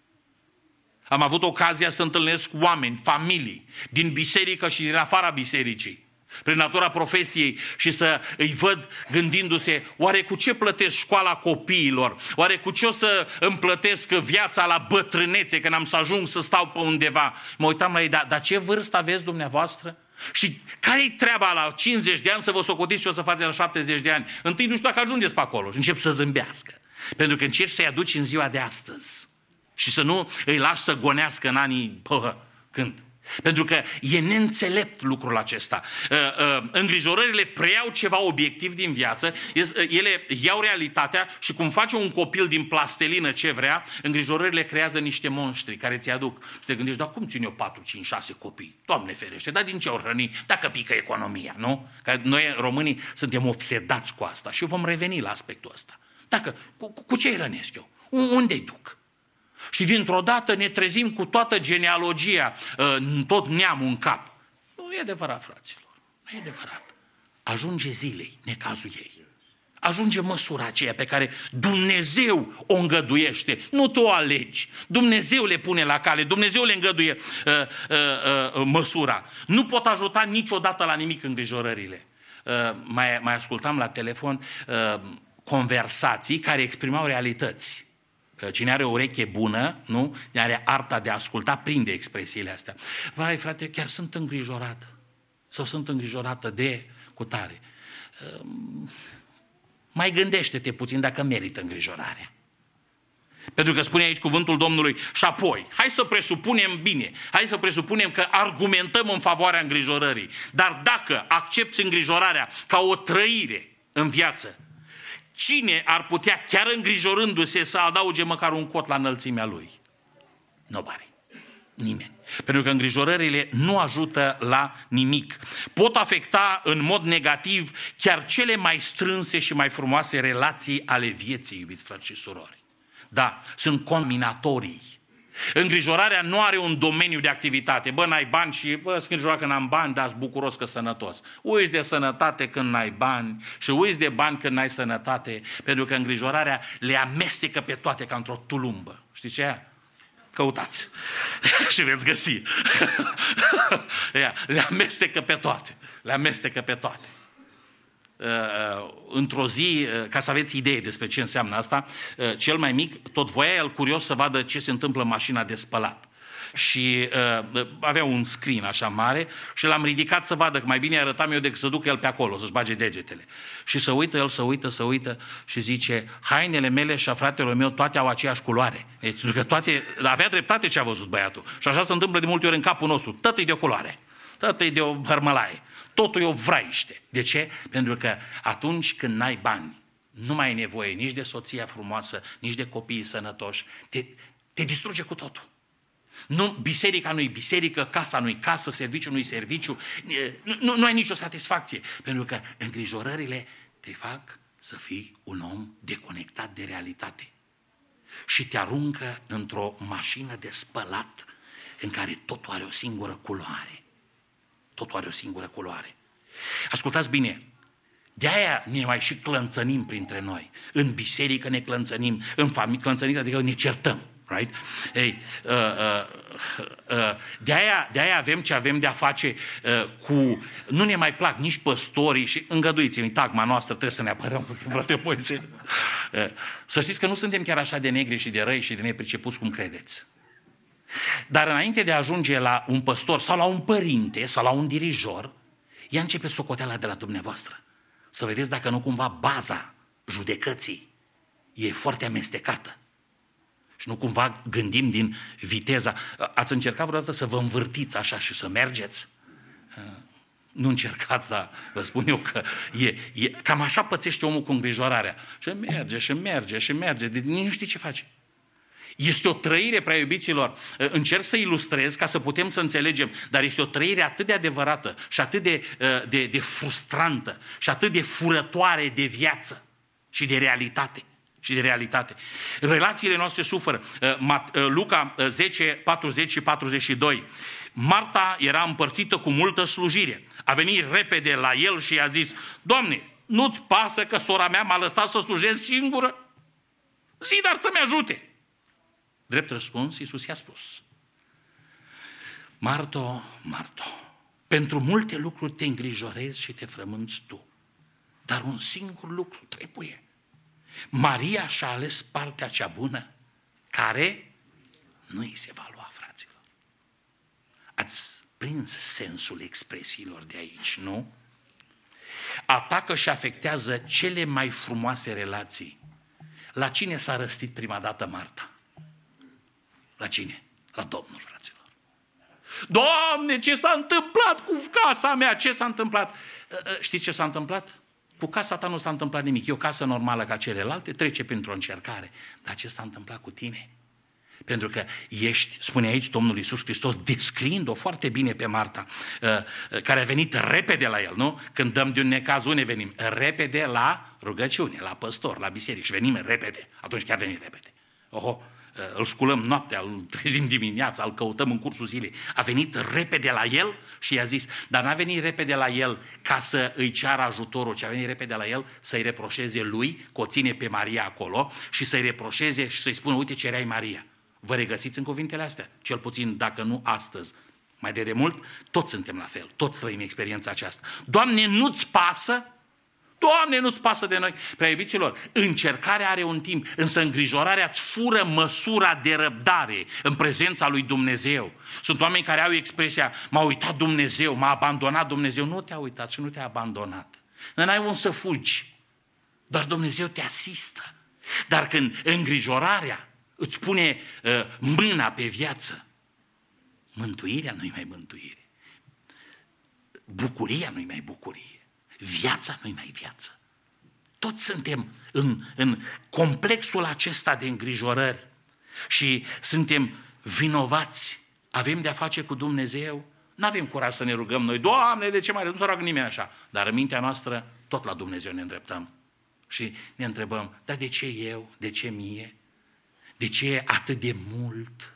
Am avut ocazia să întâlnesc oameni, familii, din biserică și din afara bisericii, prin natura profesiei și să îi văd gândindu-se, oare cu ce plătesc școala copiilor? Oare cu ce o să îmi plătesc viața la bătrânețe când am să ajung să stau pe undeva? Mă uitam la ei, dar, dar ce vârstă aveți dumneavoastră? Și care-i treaba la 50 de ani să vă socotiți și o să faceți la 70 de ani? Întâi nu știu dacă ajungeți pe acolo și încep să zâmbească. Pentru că încerci să-i aduci în ziua de astăzi. Și să nu îi lași să gonească în anii, pă, când? Pentru că e neînțelept lucrul acesta. Uh, uh, Îngrijorările preiau ceva obiectiv din viață, es- uh, ele iau realitatea și cum face un copil din plastelină ce vrea, îngrijorările creează niște monștri care ți aduc. Și te gândești, dar cum țin eu 4, 5, 6 copii? Doamne ferește, dar din ce ori hrăni? Dacă pică economia, nu? Că noi românii suntem obsedați cu asta și vom reveni la aspectul ăsta. Dacă, cu, cu ce îi rănesc eu? Unde-i duc? Și dintr-o dată ne trezim cu toată genealogia, uh, în tot neamul în cap. Nu e adevărat, fraților. Nu e adevărat. Ajunge zilei, necazul ei. Ajunge măsura aceea pe care Dumnezeu o îngăduiește. Nu tu o alegi. Dumnezeu le pune la cale. Dumnezeu le îngăduie uh, uh, uh, măsura. Nu pot ajuta niciodată la nimic îngrijorările. Uh, mai, mai ascultam la telefon uh, conversații care exprimau realități. Cine are o ureche bună, nu? Cine are arta de a asculta, prinde expresiile astea. Vai, frate, chiar sunt îngrijorat. Sau sunt îngrijorată de cutare. Mai gândește-te puțin dacă merită îngrijorarea. Pentru că spune aici cuvântul Domnului și apoi, hai să presupunem bine, hai să presupunem că argumentăm în favoarea îngrijorării. Dar dacă accepti îngrijorarea ca o trăire în viață, cine ar putea, chiar îngrijorându-se, să adauge măcar un cot la înălțimea lui? Nobody. Nimeni. Pentru că îngrijorările nu ajută la nimic. Pot afecta în mod negativ chiar cele mai strânse și mai frumoase relații ale vieții, iubiți frați și surori. Da, sunt combinatorii. Îngrijorarea nu are un domeniu de activitate. Bă, n-ai bani și, bă, sunt îngrijorat că n-am bani, dar sunt bucuros că sănătos. Uiți de sănătate când n-ai bani și uiți de bani când n-ai sănătate, pentru că îngrijorarea le amestecă pe toate ca într-o tulumbă. Știți ce e? Căutați și veți găsi. Ia, le amestecă pe toate. Le amestecă pe toate. Uh, într-o zi, uh, ca să aveți idee despre ce înseamnă asta, uh, cel mai mic tot voia el curios să vadă ce se întâmplă în mașina de spălat. Și uh, avea un screen așa mare și l-am ridicat să vadă că mai bine arătam eu decât să duc el pe acolo, să-și bage degetele. Și să uită el, să uită, să uită și zice, hainele mele și a fratelor meu toate au aceeași culoare. Deci, că toate, avea dreptate ce a văzut băiatul. Și așa se întâmplă de multe ori în capul nostru. Tătă de o culoare, tătă de o hărmălaie. Totul e o vraiște. De ce? Pentru că atunci când n-ai bani, nu mai ai nevoie nici de soția frumoasă, nici de copiii sănătoși, te, te distruge cu totul. Nu, biserica nu-i biserică, casa nu-i casă, serviciul nu-i serviciu, nu, nu, nu ai nicio satisfacție. Pentru că îngrijorările te fac să fii un om deconectat de realitate. Și te aruncă într-o mașină de spălat în care totul are o singură culoare. Totul are o singură culoare. Ascultați bine, de aia ne mai și clănțănim printre noi. În biserică ne clănțănim, în familie, clănțănim, adică ne certăm. Right? Ei, uh, uh, uh, de, aia, de aia avem ce avem de a face uh, cu... Nu ne mai plac nici păstorii și îngăduiți-mi, tagma noastră trebuie să ne apărăm puțin, frate Moise. Uh, să știți că nu suntem chiar așa de negri și de răi și de nepricepuți cum credeți. Dar înainte de a ajunge la un păstor sau la un părinte sau la un dirijor, ea începe socoteala de la dumneavoastră. Să vedeți dacă nu cumva baza judecății e foarte amestecată. Și nu cumva gândim din viteza. Ați încercat vreodată să vă învârtiți așa și să mergeți? Nu încercați, dar vă spun eu că e, e, cam așa pățește omul cu îngrijorarea. Și merge, și merge, și merge, de, nici nu știi ce face. Este o trăire, prea iubiților, încerc să ilustrez ca să putem să înțelegem, dar este o trăire atât de adevărată și atât de, de, de frustrantă și atât de furătoare de viață și de realitate și de realitate. Relațiile noastre suferă. Luca 10, 40 și 42. Marta era împărțită cu multă slujire. A venit repede la el și i-a zis, Doamne, nu-ți pasă că sora mea m-a lăsat să slujesc singură? Zi, dar să-mi ajute. Drept răspuns, Iisus i-a spus, Marto, Marto, pentru multe lucruri te îngrijorezi și te frămânți tu, dar un singur lucru trebuie. Maria și-a ales partea cea bună, care nu îi se va lua, fraților. Ați prins sensul expresiilor de aici, nu? Atacă și afectează cele mai frumoase relații. La cine s-a răstit prima dată Marta? La cine? La Domnul, fraților. Doamne, ce s-a întâmplat cu casa mea? Ce s-a întâmplat? Știți ce s-a întâmplat? Cu casa ta nu s-a întâmplat nimic. E o casă normală ca celelalte, trece printr-o încercare. Dar ce s-a întâmplat cu tine? Pentru că ești, spune aici Domnul Iisus Hristos, descriind-o foarte bine pe Marta, care a venit repede la el, nu? Când dăm de un necaz, unde venim? Repede la rugăciune, la păstor, la biserică și venim repede. Atunci chiar venim repede. Oho, îl sculăm noaptea, îl trezim dimineața, îl căutăm în cursul zilei. A venit repede la el și i-a zis, dar n-a venit repede la el ca să îi ceară ajutorul, ci a venit repede la el să-i reproșeze lui, că o ține pe Maria acolo și să-i reproșeze și să-i spună, uite ce erai Maria. Vă regăsiți în cuvintele astea? Cel puțin, dacă nu astăzi, mai de demult, toți suntem la fel, toți trăim experiența aceasta. Doamne, nu-ți pasă? Doamne, nu-ți pasă de noi. Prea iubiților, încercarea are un timp, însă îngrijorarea îți fură măsura de răbdare în prezența lui Dumnezeu. Sunt oameni care au expresia, m-a uitat Dumnezeu, m-a abandonat Dumnezeu. Nu te-a uitat și nu te-a abandonat. N-ai un să fugi, dar Dumnezeu te asistă. Dar când îngrijorarea îți pune uh, mâna pe viață, mântuirea nu-i mai mântuire. Bucuria nu-i mai bucurie. Viața nu-i mai viață. Toți suntem în, în complexul acesta de îngrijorări și suntem vinovați. Avem de-a face cu Dumnezeu. Nu avem curaj să ne rugăm noi. Doamne, de ce mai nu se roagă nimeni așa? Dar în mintea noastră tot la Dumnezeu ne îndreptăm. Și ne întrebăm, dar de ce eu? De ce mie? De ce e atât de mult?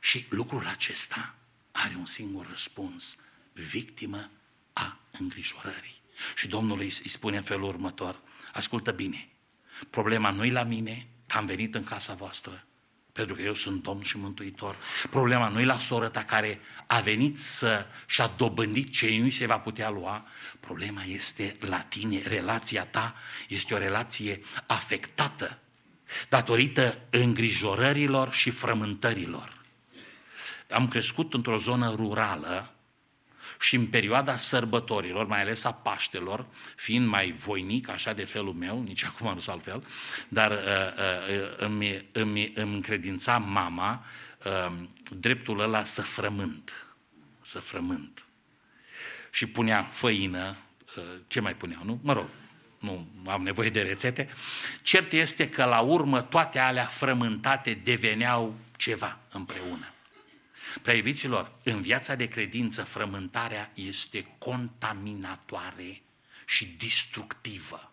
Și lucrul acesta are un singur răspuns. Victimă a îngrijorării. Și Domnul îi, spune în felul următor, ascultă bine, problema nu e la mine, că am venit în casa voastră, pentru că eu sunt Domn și Mântuitor. Problema nu e la soră ta care a venit să și-a dobândit ce nu se va putea lua. Problema este la tine, relația ta este o relație afectată datorită îngrijorărilor și frământărilor. Am crescut într-o zonă rurală și în perioada sărbătorilor, mai ales a Paștelor, fiind mai voinic, așa de felul meu, nici acum nu sunt altfel, dar uh, uh, îmi, îmi, îmi încredința mama uh, dreptul ăla să frământ. Să frământ. Și punea făină, uh, ce mai puneau, nu? Mă rog, nu am nevoie de rețete. Cert este că la urmă toate alea frământate deveneau ceva împreună. Prea iubiților, în viața de credință frământarea este contaminatoare și destructivă.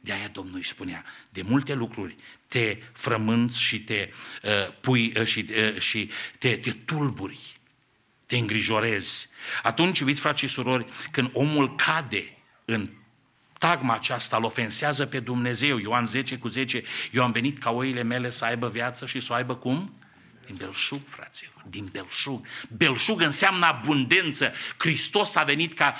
De aia Domnul îi spunea, de multe lucruri te frămânți și te uh, pui uh, și, uh, și te, te tulburi, te îngrijorezi. Atunci, iubiți frați și surori, când omul cade în tagma aceasta, îl ofensează pe Dumnezeu. Ioan 10 cu 10, eu am venit ca oile mele să aibă viață și să o aibă cum? Din belșug, fraților, din belșug. Belșug înseamnă abundență. Hristos a venit ca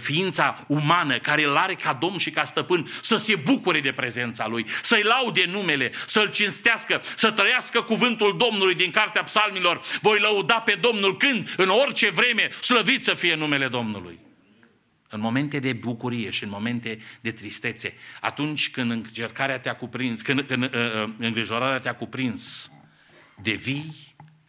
ființa umană, care îl are ca domn și ca stăpân, să se bucure de prezența Lui, să-i laude numele, să-L cinstească, să trăiască cuvântul Domnului din Cartea Psalmilor. Voi lăuda pe Domnul când, în orice vreme, slăvit să fie numele Domnului. în momente de bucurie și în momente de tristețe, atunci când încercarea te-a cuprins, când, când uh, uh, îngrijorarea te-a cuprins, devii,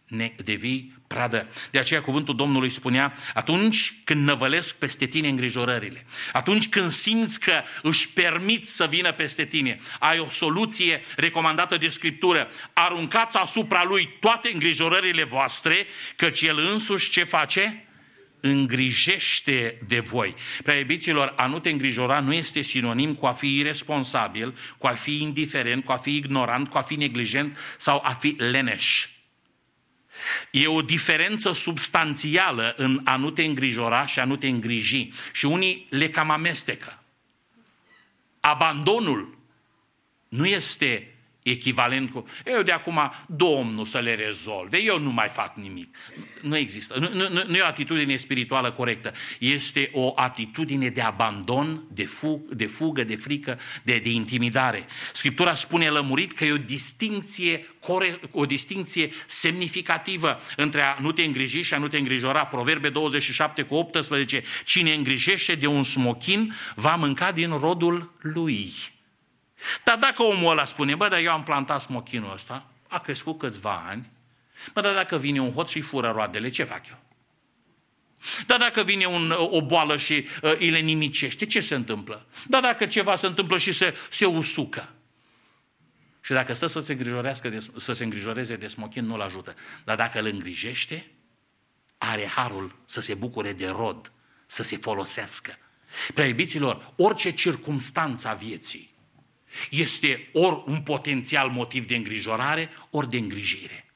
ne, devii pradă. De aceea cuvântul Domnului spunea, atunci când năvălesc peste tine îngrijorările, atunci când simți că își permit să vină peste tine, ai o soluție recomandată de Scriptură, aruncați asupra lui toate îngrijorările voastre, căci el însuși ce face? Îngrijește de voi. Prea iubiților, a nu te îngrijora nu este sinonim cu a fi irresponsabil, cu a fi indiferent, cu a fi ignorant, cu a fi neglijent sau a fi leneș. E o diferență substanțială în a nu te îngrijora și a nu te îngriji. Și unii le cam amestecă. Abandonul nu este echivalent cu, eu de acum Domnul să le rezolve, eu nu mai fac nimic. Nu există. Nu, nu, nu e o atitudine spirituală corectă. Este o atitudine de abandon, de, fug, de fugă, de frică, de, de intimidare. Scriptura spune lămurit că e o distinție, o distinție semnificativă între a nu te îngriji și a nu te îngrijora. Proverbe 27 cu 18. Cine îngrijește de un smochin va mânca din rodul lui. Dar dacă omul ăla spune, bă, dar eu am plantat smochinul ăsta, a crescut câțiva ani, bă, dar dacă vine un hot și fură roadele, ce fac eu? Dar dacă vine un, o boală și uh, îi le nimicește, ce se întâmplă? Dar dacă ceva se întâmplă și se, se usucă? Și dacă stă să se, îngrijorească de, să se îngrijoreze de smochin, nu-l ajută. Dar dacă îl îngrijește, are harul să se bucure de rod, să se folosească. Prea iubiților, orice circumstanță a vieții, este ori un potențial motiv de îngrijorare, ori de îngrijire.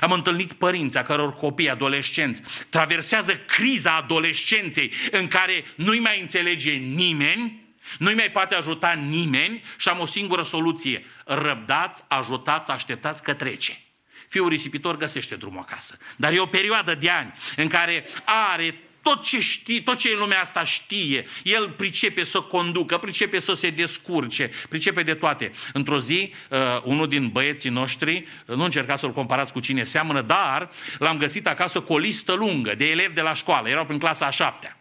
Am întâlnit părinți a căror copii adolescenți traversează criza adolescenței în care nu-i mai înțelege nimeni, nu-i mai poate ajuta nimeni și am o singură soluție. Răbdați, ajutați, așteptați că trece. Fiul risipitor găsește drumul acasă. Dar e o perioadă de ani în care are tot ce știe, tot ce în lumea asta știe, el pricepe să conducă, pricepe să se descurce, pricepe de toate. Într-o zi, uh, unul din băieții noștri, nu încerca să-l comparați cu cine seamănă, dar l-am găsit acasă cu o listă lungă de elevi de la școală, erau prin clasa a șaptea.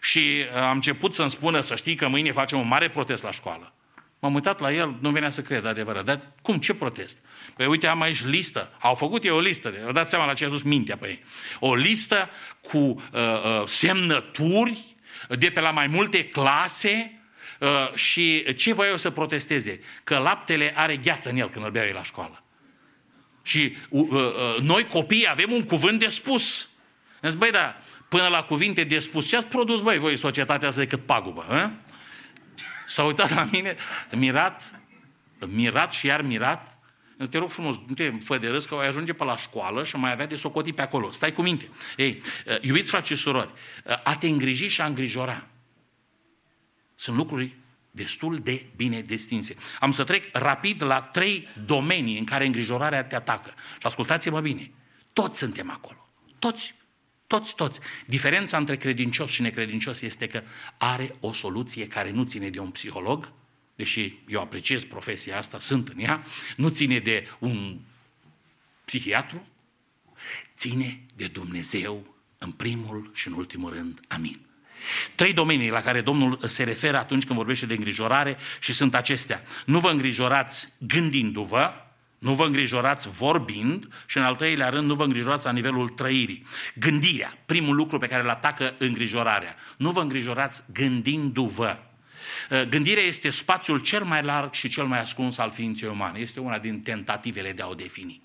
Și uh, am început să-mi spună, să știi că mâine facem un mare protest la școală. M-am uitat la el, nu venea să cred, adevărat. Dar cum, ce protest? Păi uite, am aici listă. Au făcut ei o listă. Vă dați seama la ce a dus mintea pe ei. O listă cu uh, uh, semnături de pe la mai multe clase uh, și ce voiau să protesteze? Că laptele are gheață în el când îl beau ei la școală. Și uh, uh, noi copiii avem un cuvânt de spus. Îți băi, da, până la cuvinte de spus, ce ați produs, băi, voi, societatea asta decât pagubă? Hă? S-a uitat la mine, mirat, mirat și iar mirat, te rog frumos, nu te fă de râs că o ajunge pe la școală și mai avea de socotii pe acolo. Stai cu minte. Ei, iubiți frate și surori, a te îngriji și a îngrijora sunt lucruri destul de bine distinse. Am să trec rapid la trei domenii în care îngrijorarea te atacă. Și ascultați-mă bine. Toți suntem acolo. Toți. Toți, toți. Diferența între credincios și necredincios este că are o soluție care nu ține de un psiholog, deși eu apreciez profesia asta, sunt în ea, nu ține de un psihiatru, ține de Dumnezeu în primul și în ultimul rând. Amin. Trei domenii la care Domnul se referă atunci când vorbește de îngrijorare și sunt acestea. Nu vă îngrijorați gândindu-vă, nu vă îngrijorați vorbind și în al treilea rând nu vă îngrijorați la nivelul trăirii. Gândirea, primul lucru pe care îl atacă îngrijorarea. Nu vă îngrijorați gândindu-vă. Gândirea este spațiul cel mai larg și cel mai ascuns al ființei umane. Este una din tentativele de a o defini.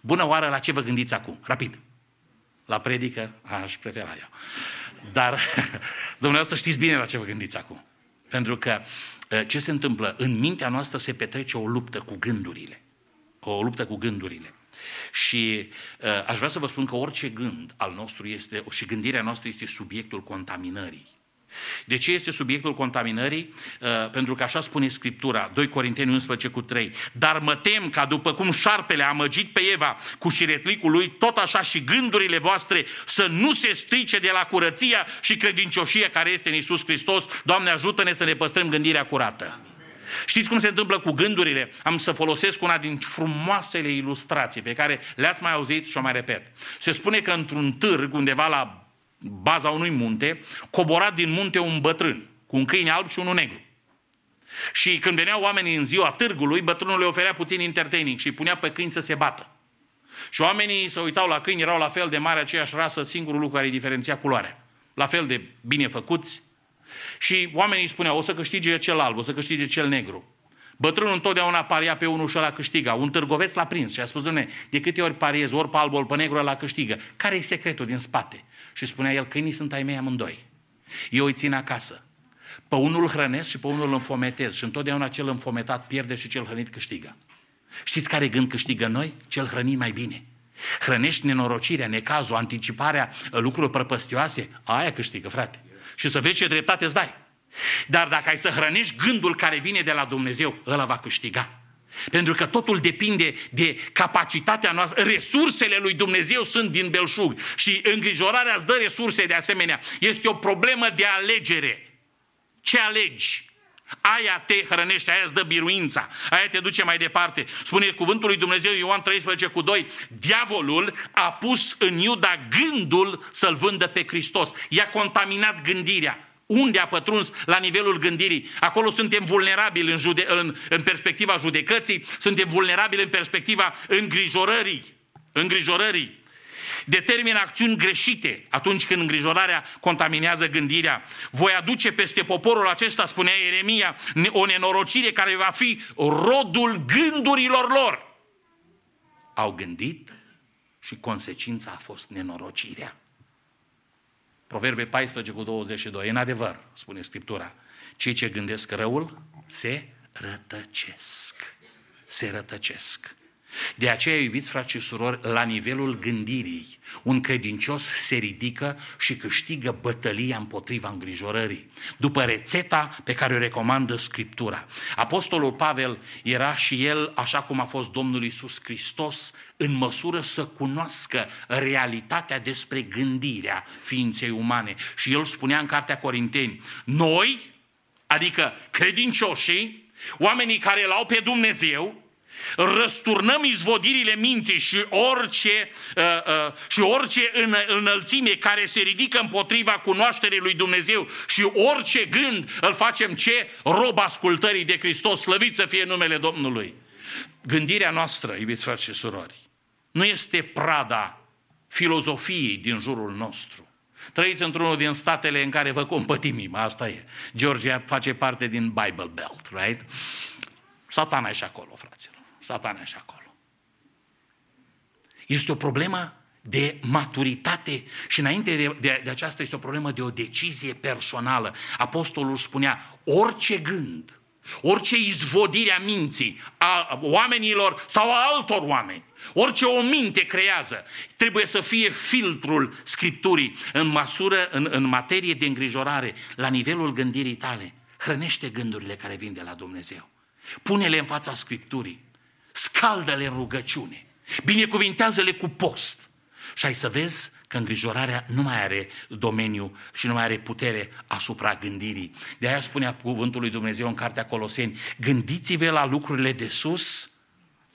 Bună oară, la ce vă gândiți acum? Rapid. La predică aș prefera eu. Dar dumneavoastră știți bine la ce vă gândiți acum. Pentru că ce se întâmplă? În mintea noastră se petrece o luptă cu gândurile. O luptă cu gândurile. Și uh, aș vrea să vă spun că orice gând al nostru este, și gândirea noastră este subiectul contaminării. De ce este subiectul contaminării? Uh, pentru că așa spune Scriptura, 2 Corinteni 11 cu 3. Dar mă tem ca după cum șarpele a amăgit pe Eva cu șiretlicul lui, tot așa și gândurile voastre să nu se strice de la curăția și credincioșia care este în Isus Hristos. Doamne, ajută-ne să ne păstrăm gândirea curată. Știți cum se întâmplă cu gândurile? Am să folosesc una din frumoasele ilustrații pe care le-ați mai auzit și o mai repet. Se spune că într-un târg undeva la baza unui munte, coborat din munte un bătrân, cu un câine alb și unul negru. Și când veneau oamenii în ziua târgului, bătrânul le oferea puțin entertaining și îi punea pe câini să se bată. Și oamenii se uitau la câini, erau la fel de mari, aceeași rasă, singurul lucru care îi diferenția culoarea. La fel de bine făcuți. Și oamenii spuneau, o să câștige cel alb, o să câștige cel negru. Bătrânul întotdeauna paria pe unul și ăla câștiga. Un târgoveț l-a prins și a spus, domne, de câte ori pariez, ori pe alb, ori pe negru, ăla câștigă. Care e secretul din spate? Și spunea el, câinii sunt ai mei amândoi. Eu îi țin acasă. Pe unul îl hrănesc și pe unul îl înfometez. Și întotdeauna cel înfometat pierde și cel hrănit câștigă. Știți care gând câștigă noi? Cel hrănit mai bine. Hrănești nenorocirea, necazul, anticiparea uh, lucrurilor prăpăstioase, aia câștigă, frate. Și să vezi ce dreptate îți dai. Dar dacă ai să hrănești gândul care vine de la Dumnezeu, ăla va câștiga. Pentru că totul depinde de capacitatea noastră. Resursele lui Dumnezeu sunt din belșug și îngrijorarea îți dă resurse de asemenea. Este o problemă de alegere. Ce alegi? Aia te hrănește, aia îți dă biruința, aia te duce mai departe. Spune cuvântul lui Dumnezeu Ioan 13 cu 2, diavolul a pus în Iuda gândul să-l vândă pe Hristos. I-a contaminat gândirea. Unde a pătruns la nivelul gândirii? Acolo suntem vulnerabili în, jude- în, în perspectiva judecății, suntem vulnerabili în perspectiva îngrijorării. Îngrijorării determină acțiuni greșite atunci când îngrijorarea contaminează gândirea. Voi aduce peste poporul acesta, spunea Ieremia, o nenorocire care va fi rodul gândurilor lor. Au gândit și consecința a fost nenorocirea. Proverbe 14 cu 22. În adevăr, spune Scriptura, cei ce gândesc răul se rătăcesc. Se rătăcesc. De aceea, iubiți frați și surori, la nivelul gândirii, un credincios se ridică și câștigă bătălia împotriva îngrijorării, după rețeta pe care o recomandă Scriptura. Apostolul Pavel era și el, așa cum a fost Domnul Isus Hristos, în măsură să cunoască realitatea despre gândirea ființei umane. Și el spunea în Cartea Corinteni, noi, adică credincioșii, oamenii care l-au pe Dumnezeu, răsturnăm izvodirile minții și orice, uh, uh, și orice în, înălțime care se ridică împotriva cunoașterii lui Dumnezeu și orice gând îl facem ce? Rob ascultării de Hristos, slăvit să fie numele Domnului. Gândirea noastră, iubiți frați și surori, nu este prada filozofiei din jurul nostru. Trăiți într-unul din statele în care vă compătimim, asta e. Georgia face parte din Bible Belt, right? Satana e și acolo, fraților. Satana e și acolo. Este o problemă de maturitate și înainte de, de, de aceasta este o problemă de o decizie personală. Apostolul spunea, orice gând, orice izvodire a minții, a oamenilor sau a altor oameni, orice o minte creează, trebuie să fie filtrul Scripturii în măsură, în, în materie de îngrijorare, la nivelul gândirii tale. Hrănește gândurile care vin de la Dumnezeu. Pune-le în fața Scripturii scaldă-le în rugăciune, binecuvintează-le cu post. Și ai să vezi că îngrijorarea nu mai are domeniu și nu mai are putere asupra gândirii. De aia spunea cuvântul lui Dumnezeu în Cartea Coloseni, gândiți-vă la lucrurile de sus,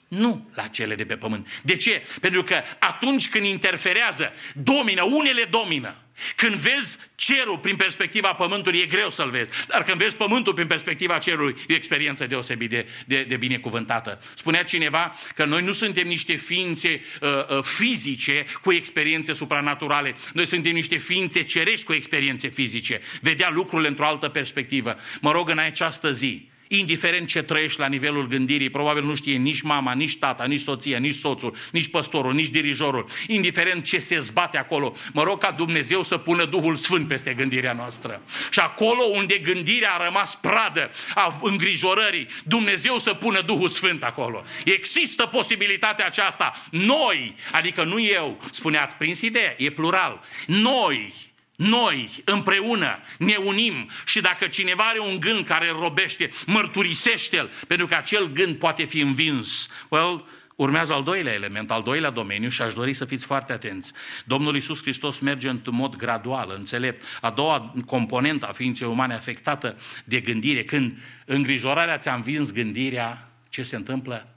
nu la cele de pe pământ. De ce? Pentru că atunci când interferează, domină, unele domină. Când vezi cerul prin perspectiva pământului, e greu să-l vezi. Dar când vezi pământul prin perspectiva cerului, e o experiență deosebit de, de, de binecuvântată. Spunea cineva că noi nu suntem niște ființe uh, uh, fizice cu experiențe supranaturale. Noi suntem niște ființe cerești cu experiențe fizice. Vedea lucrurile într-o altă perspectivă. Mă rog în această zi, indiferent ce trăiești la nivelul gândirii, probabil nu știe nici mama, nici tata, nici soția, nici soțul, nici păstorul, nici dirijorul, indiferent ce se zbate acolo, mă rog ca Dumnezeu să pună Duhul Sfânt peste gândirea noastră. Și acolo unde gândirea a rămas pradă a îngrijorării, Dumnezeu să pună Duhul Sfânt acolo. Există posibilitatea aceasta. Noi, adică nu eu, spuneați prins ideea, e plural, noi, noi împreună ne unim și dacă cineva are un gând care îl robește, mărturisește-l, pentru că acel gând poate fi învins. Well, urmează al doilea element, al doilea domeniu și aș dori să fiți foarte atenți. Domnul Iisus Hristos merge în mod gradual, înțelept. A doua componentă a ființei umane afectată de gândire, când îngrijorarea ți-a învins gândirea, ce se întâmplă?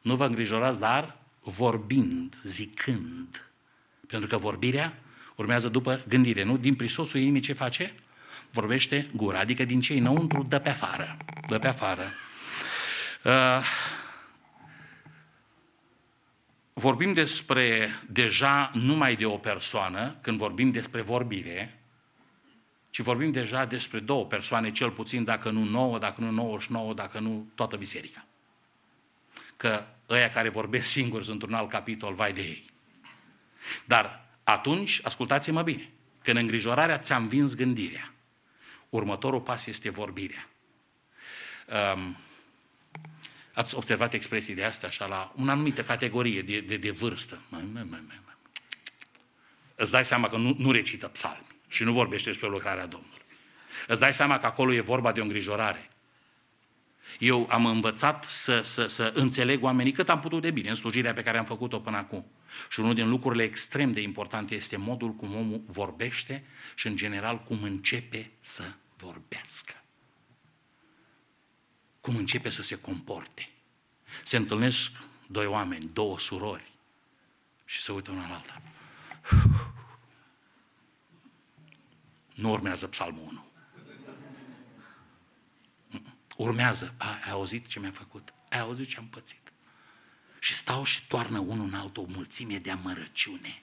Nu vă îngrijorați, dar vorbind, zicând. Pentru că vorbirea Urmează după gândire, nu? Din prisosul inimii ce face? Vorbește gura, adică din cei înăuntru dă pe afară. Dă pe afară. Uh, vorbim despre deja numai de o persoană, când vorbim despre vorbire, ci vorbim deja despre două persoane, cel puțin, dacă nu nouă, dacă nu 99, dacă nu toată biserica. Că ăia care vorbesc singuri sunt un alt capitol, vai de ei. Dar atunci, ascultați-mă bine, când îngrijorarea ți-a învins gândirea, următorul pas este vorbirea. Um, ați observat expresii de astea așa la o anumită categorie de, de, de vârstă. Mă, mă, mă, mă. Îți dai seama că nu, nu recită psalmi și nu vorbește despre lucrarea Domnului. Îți dai seama că acolo e vorba de o îngrijorare. Eu am învățat să, să, să înțeleg oamenii cât am putut de bine în slujirea pe care am făcut-o până acum. Și unul din lucrurile extrem de importante este modul cum omul vorbește și, în general, cum începe să vorbească. Cum începe să se comporte. Se întâlnesc doi oameni, două surori și se uită una la alta. Nu urmează psalmul 1. Urmează. A, ai auzit ce mi-a făcut? Ai auzit ce am pățit? Și stau și toarnă unul în altul o mulțime de amărăciune.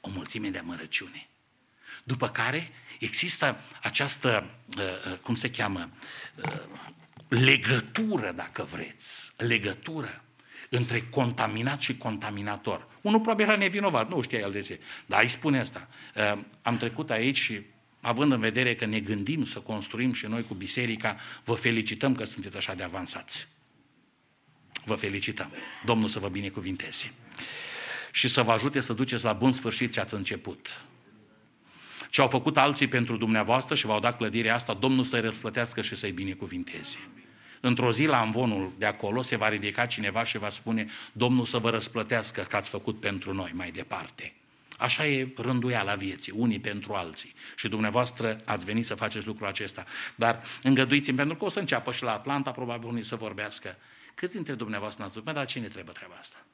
O mulțime de amărăciune. După care există această, uh, uh, cum se cheamă, uh, legătură, dacă vreți, legătură între contaminat și contaminator. Unul probabil era nevinovat, nu știa el de ce, dar îi spune asta. Am trecut aici și având în vedere că ne gândim să construim și noi cu biserica, vă felicităm că sunteți așa de avansați. Vă felicităm. Domnul să vă binecuvinteze. Și să vă ajute să duceți la bun sfârșit ce ați început. Ce au făcut alții pentru dumneavoastră și v-au dat clădirea asta, Domnul să-i răsplătească și să-i binecuvinteze. Într-o zi la amvonul de acolo se va ridica cineva și va spune Domnul să vă răsplătească că ați făcut pentru noi mai departe. Așa e rânduiala vieții, unii pentru alții. Și dumneavoastră ați venit să faceți lucrul acesta. Dar îngăduiți-mi, pentru că o să înceapă și la Atlanta, probabil unii să vorbească. Câți dintre dumneavoastră n-ați spus, dar la cine trebuie treaba asta?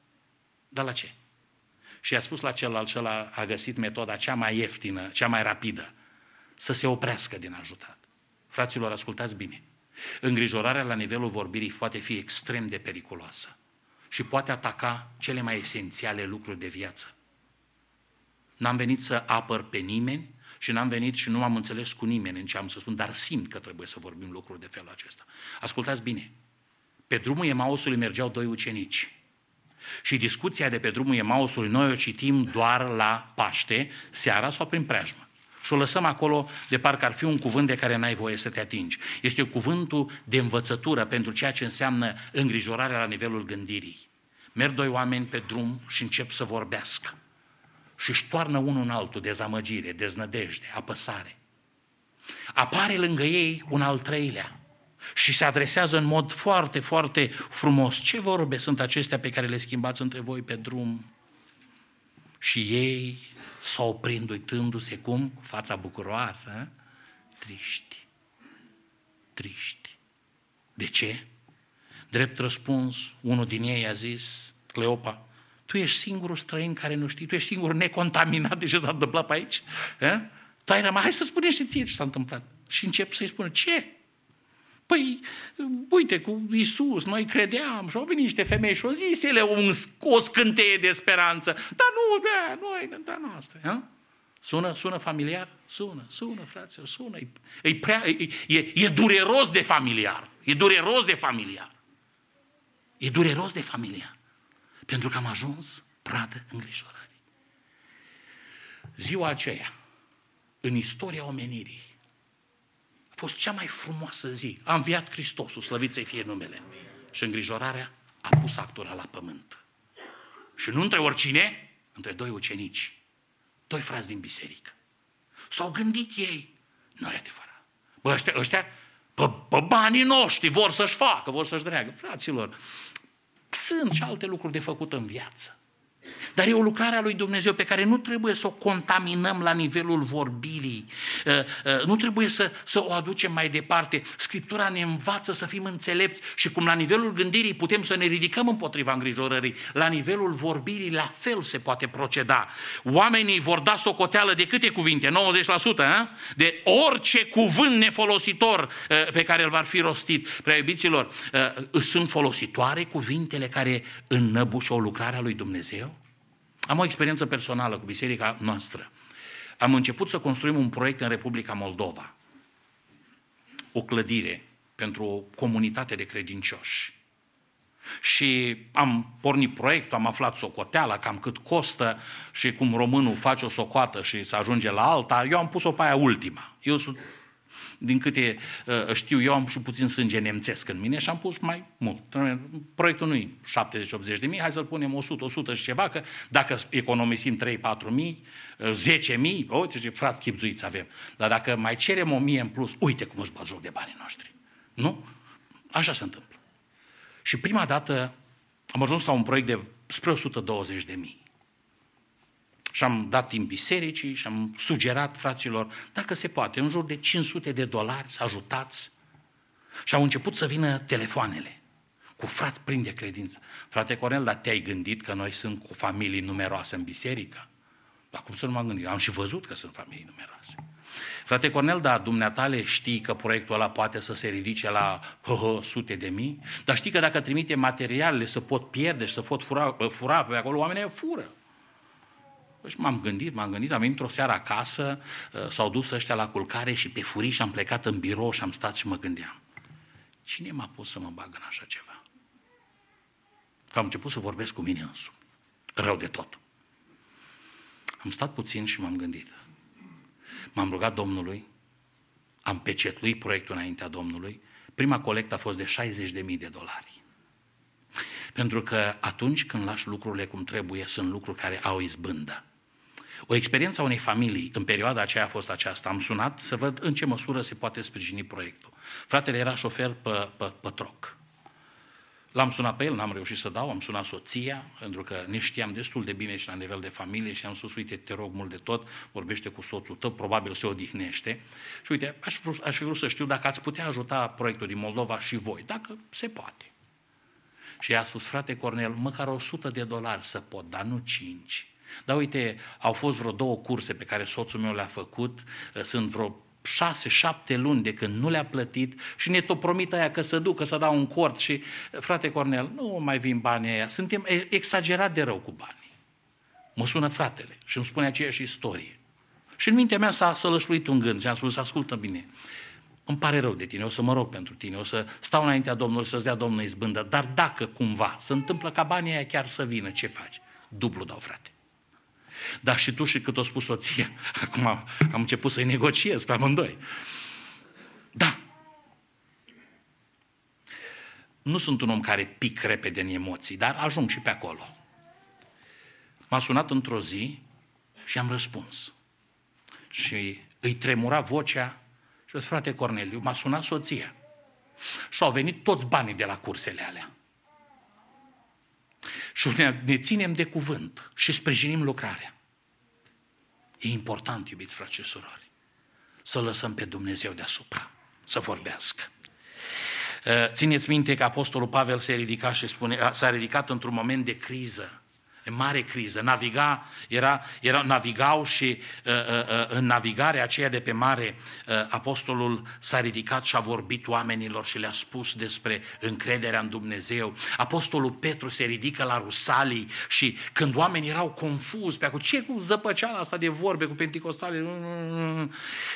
Dar la ce? Și a spus la celălalt, celălalt a găsit metoda cea mai ieftină, cea mai rapidă, să se oprească din ajutat. Fraților, ascultați bine. Îngrijorarea la nivelul vorbirii poate fi extrem de periculoasă și poate ataca cele mai esențiale lucruri de viață. N-am venit să apăr pe nimeni și n-am venit și nu am înțeles cu nimeni în ce am să spun, dar simt că trebuie să vorbim lucruri de felul acesta. Ascultați bine. Pe drumul Emausului mergeau doi ucenici. Și discuția de pe drumul Emausului noi o citim doar la Paște, seara sau prin preajmă. Și o lăsăm acolo de parcă ar fi un cuvânt de care n-ai voie să te atingi. Este cuvântul de învățătură pentru ceea ce înseamnă îngrijorarea la nivelul gândirii. Merg doi oameni pe drum și încep să vorbească. Și își toarnă unul în altul dezamăgire, deznădejde, apăsare. Apare lângă ei un al treilea și se adresează în mod foarte, foarte frumos. Ce vorbe sunt acestea pe care le schimbați între voi pe drum? Și ei s-au oprind uitându-se cum? Cu fața bucuroasă, triști. Triști. De ce? Drept răspuns, unul din ei a zis, Cleopa, tu ești singurul străin care nu știi, tu ești singurul necontaminat de ce s-a întâmplat pe aici. E? Tu ai rămas, hai să spune și ție ce s-a întâmplat. Și încep să-i spună, ce? Păi, uite, cu Isus, noi credeam și au venit niște femei și au zis ele un, o scânteie de speranță. Dar nu, da, noi, între noastră. A? Sună, sună familiar? Sună, sună, frate, sună. E, e, prea, e, e, e dureros de familiar. E dureros de familiar. E dureros de familiar. Pentru că am ajuns pradă îngrijorării. Ziua aceea, în istoria omenirii, a fost cea mai frumoasă zi. A înviat Hristosul, slăvit să-i fie numele. Și îngrijorarea a pus actura la pământ. Și nu între oricine, între doi ucenici, doi frați din biserică. S-au gândit ei, nu e adevărat. Bă, ăștia, ăștia pe, pe banii noștri vor să-și facă, vor să-și dreagă. Fraților, sunt și alte lucruri de făcut în viață. Dar e o lucrare a lui Dumnezeu pe care nu trebuie să o contaminăm la nivelul vorbirii, Uh, uh, nu trebuie să, să o aducem mai departe. Scriptura ne învață să fim înțelepți și cum la nivelul gândirii putem să ne ridicăm împotriva îngrijorării, la nivelul vorbirii la fel se poate proceda. Oamenii vor da socoteală de câte cuvinte? 90%, a? de orice cuvânt nefolositor uh, pe care îl va fi rostit. Prea iubiților, uh, sunt folositoare cuvintele care înnăbușă o lucrare a lui Dumnezeu? Am o experiență personală cu biserica noastră. Am început să construim un proiect în Republica Moldova. O clădire pentru o comunitate de credincioși. Și am pornit proiectul, am aflat socoteala, cam cât costă și cum românul face o socoată și să ajunge la alta, eu am pus-o pe aia ultima. Eu sunt din câte uh, știu eu, am și puțin sânge nemțesc în mine și am pus mai mult. Proiectul nu e 70-80 de mii, hai să-l punem 100, 100 și ceva, că dacă economisim 3-4 mii, 10 mii, uite ce frați chipzuiți avem. Dar dacă mai cerem o mie în plus, uite cum își bat joc de banii noștri. Nu? Așa se întâmplă. Și prima dată am ajuns la un proiect de spre 120 de mii. Și am dat timp bisericii și am sugerat fraților, dacă se poate, în jur de 500 de dolari să ajutați. Și au început să vină telefoanele cu frați plini de credință. Frate Cornel, dar te-ai gândit că noi sunt cu familii numeroase în biserică? Dar cum să nu m-am gândit? Am și văzut că sunt familii numeroase. Frate Cornel, da, dumneatale știi că proiectul ăla poate să se ridice la hă, hă, sute de mii, dar știi că dacă trimite materialele să pot pierde și să pot fura, fura pe acolo, oamenii fură. Păi și m-am gândit, m-am gândit, am venit într-o seară acasă, uh, s-au dus ăștia la culcare și pe furiș am plecat în birou și am stat și mă gândeam. Cine m-a pus să mă bag în așa ceva? Că am început să vorbesc cu mine însumi. Rău de tot. Am stat puțin și m-am gândit. M-am rugat Domnului, am pecetluit proiectul înaintea Domnului. Prima colectă a fost de 60.000 de dolari. Pentru că atunci când lași lucrurile cum trebuie, sunt lucruri care au izbândă. O experiență a unei familii în perioada aceea a fost aceasta. Am sunat să văd în ce măsură se poate sprijini proiectul. Fratele era șofer pe, pe, pe troc. L-am sunat pe el, n-am reușit să dau, am sunat soția, pentru că ne știam destul de bine și la nivel de familie și am spus, uite, te rog mult de tot, vorbește cu soțul tău, probabil se odihnește. Și uite, aș, aș fi vrut să știu dacă ați putea ajuta proiectul din Moldova și voi, dacă se poate. Și i-a spus, frate Cornel, măcar 100 de dolari să pot, dar nu 5. Dar uite, au fost vreo două curse pe care soțul meu le-a făcut, sunt vreo șase, șapte luni de când nu le-a plătit și ne tot promit aia că să ducă, să dau un cort și, frate Cornel, nu mai vin banii aia, suntem exagerat de rău cu banii. Mă sună fratele și îmi spune aceeași istorie. Și în mintea mea s-a sălășluit un gând și am spus, ascultă bine, îmi pare rău de tine, o să mă rog pentru tine, o să stau înaintea Domnului să-ți dea Domnul izbândă, dar dacă cumva se întâmplă ca banii aia chiar să vină, ce faci? Dublu dau, frate. Dar și tu și cât o spus soția, acum am început să-i negociez pe amândoi. Da. Nu sunt un om care pic repede în emoții, dar ajung și pe acolo. M-a sunat într-o zi și am răspuns. Și îi tremura vocea și zis, frate Corneliu, m-a sunat soția. Și au venit toți banii de la cursele alea. Și ne, ne ținem de cuvânt și sprijinim lucrarea. E important, iubiți frate și surori, să lăsăm pe Dumnezeu deasupra, să vorbească. Țineți minte că Apostolul Pavel s-a ridicat și spune, s-a ridicat într-un moment de criză mare criză. Naviga, era, era, navigau și uh, uh, uh, în navigarea aceea de pe mare, uh, apostolul s-a ridicat și a vorbit oamenilor și le-a spus despre încrederea în Dumnezeu. Apostolul Petru se ridică la Rusalii și când oamenii erau confuzi pe acolo, ce cu zăpăceala asta de vorbe, cu penticostale?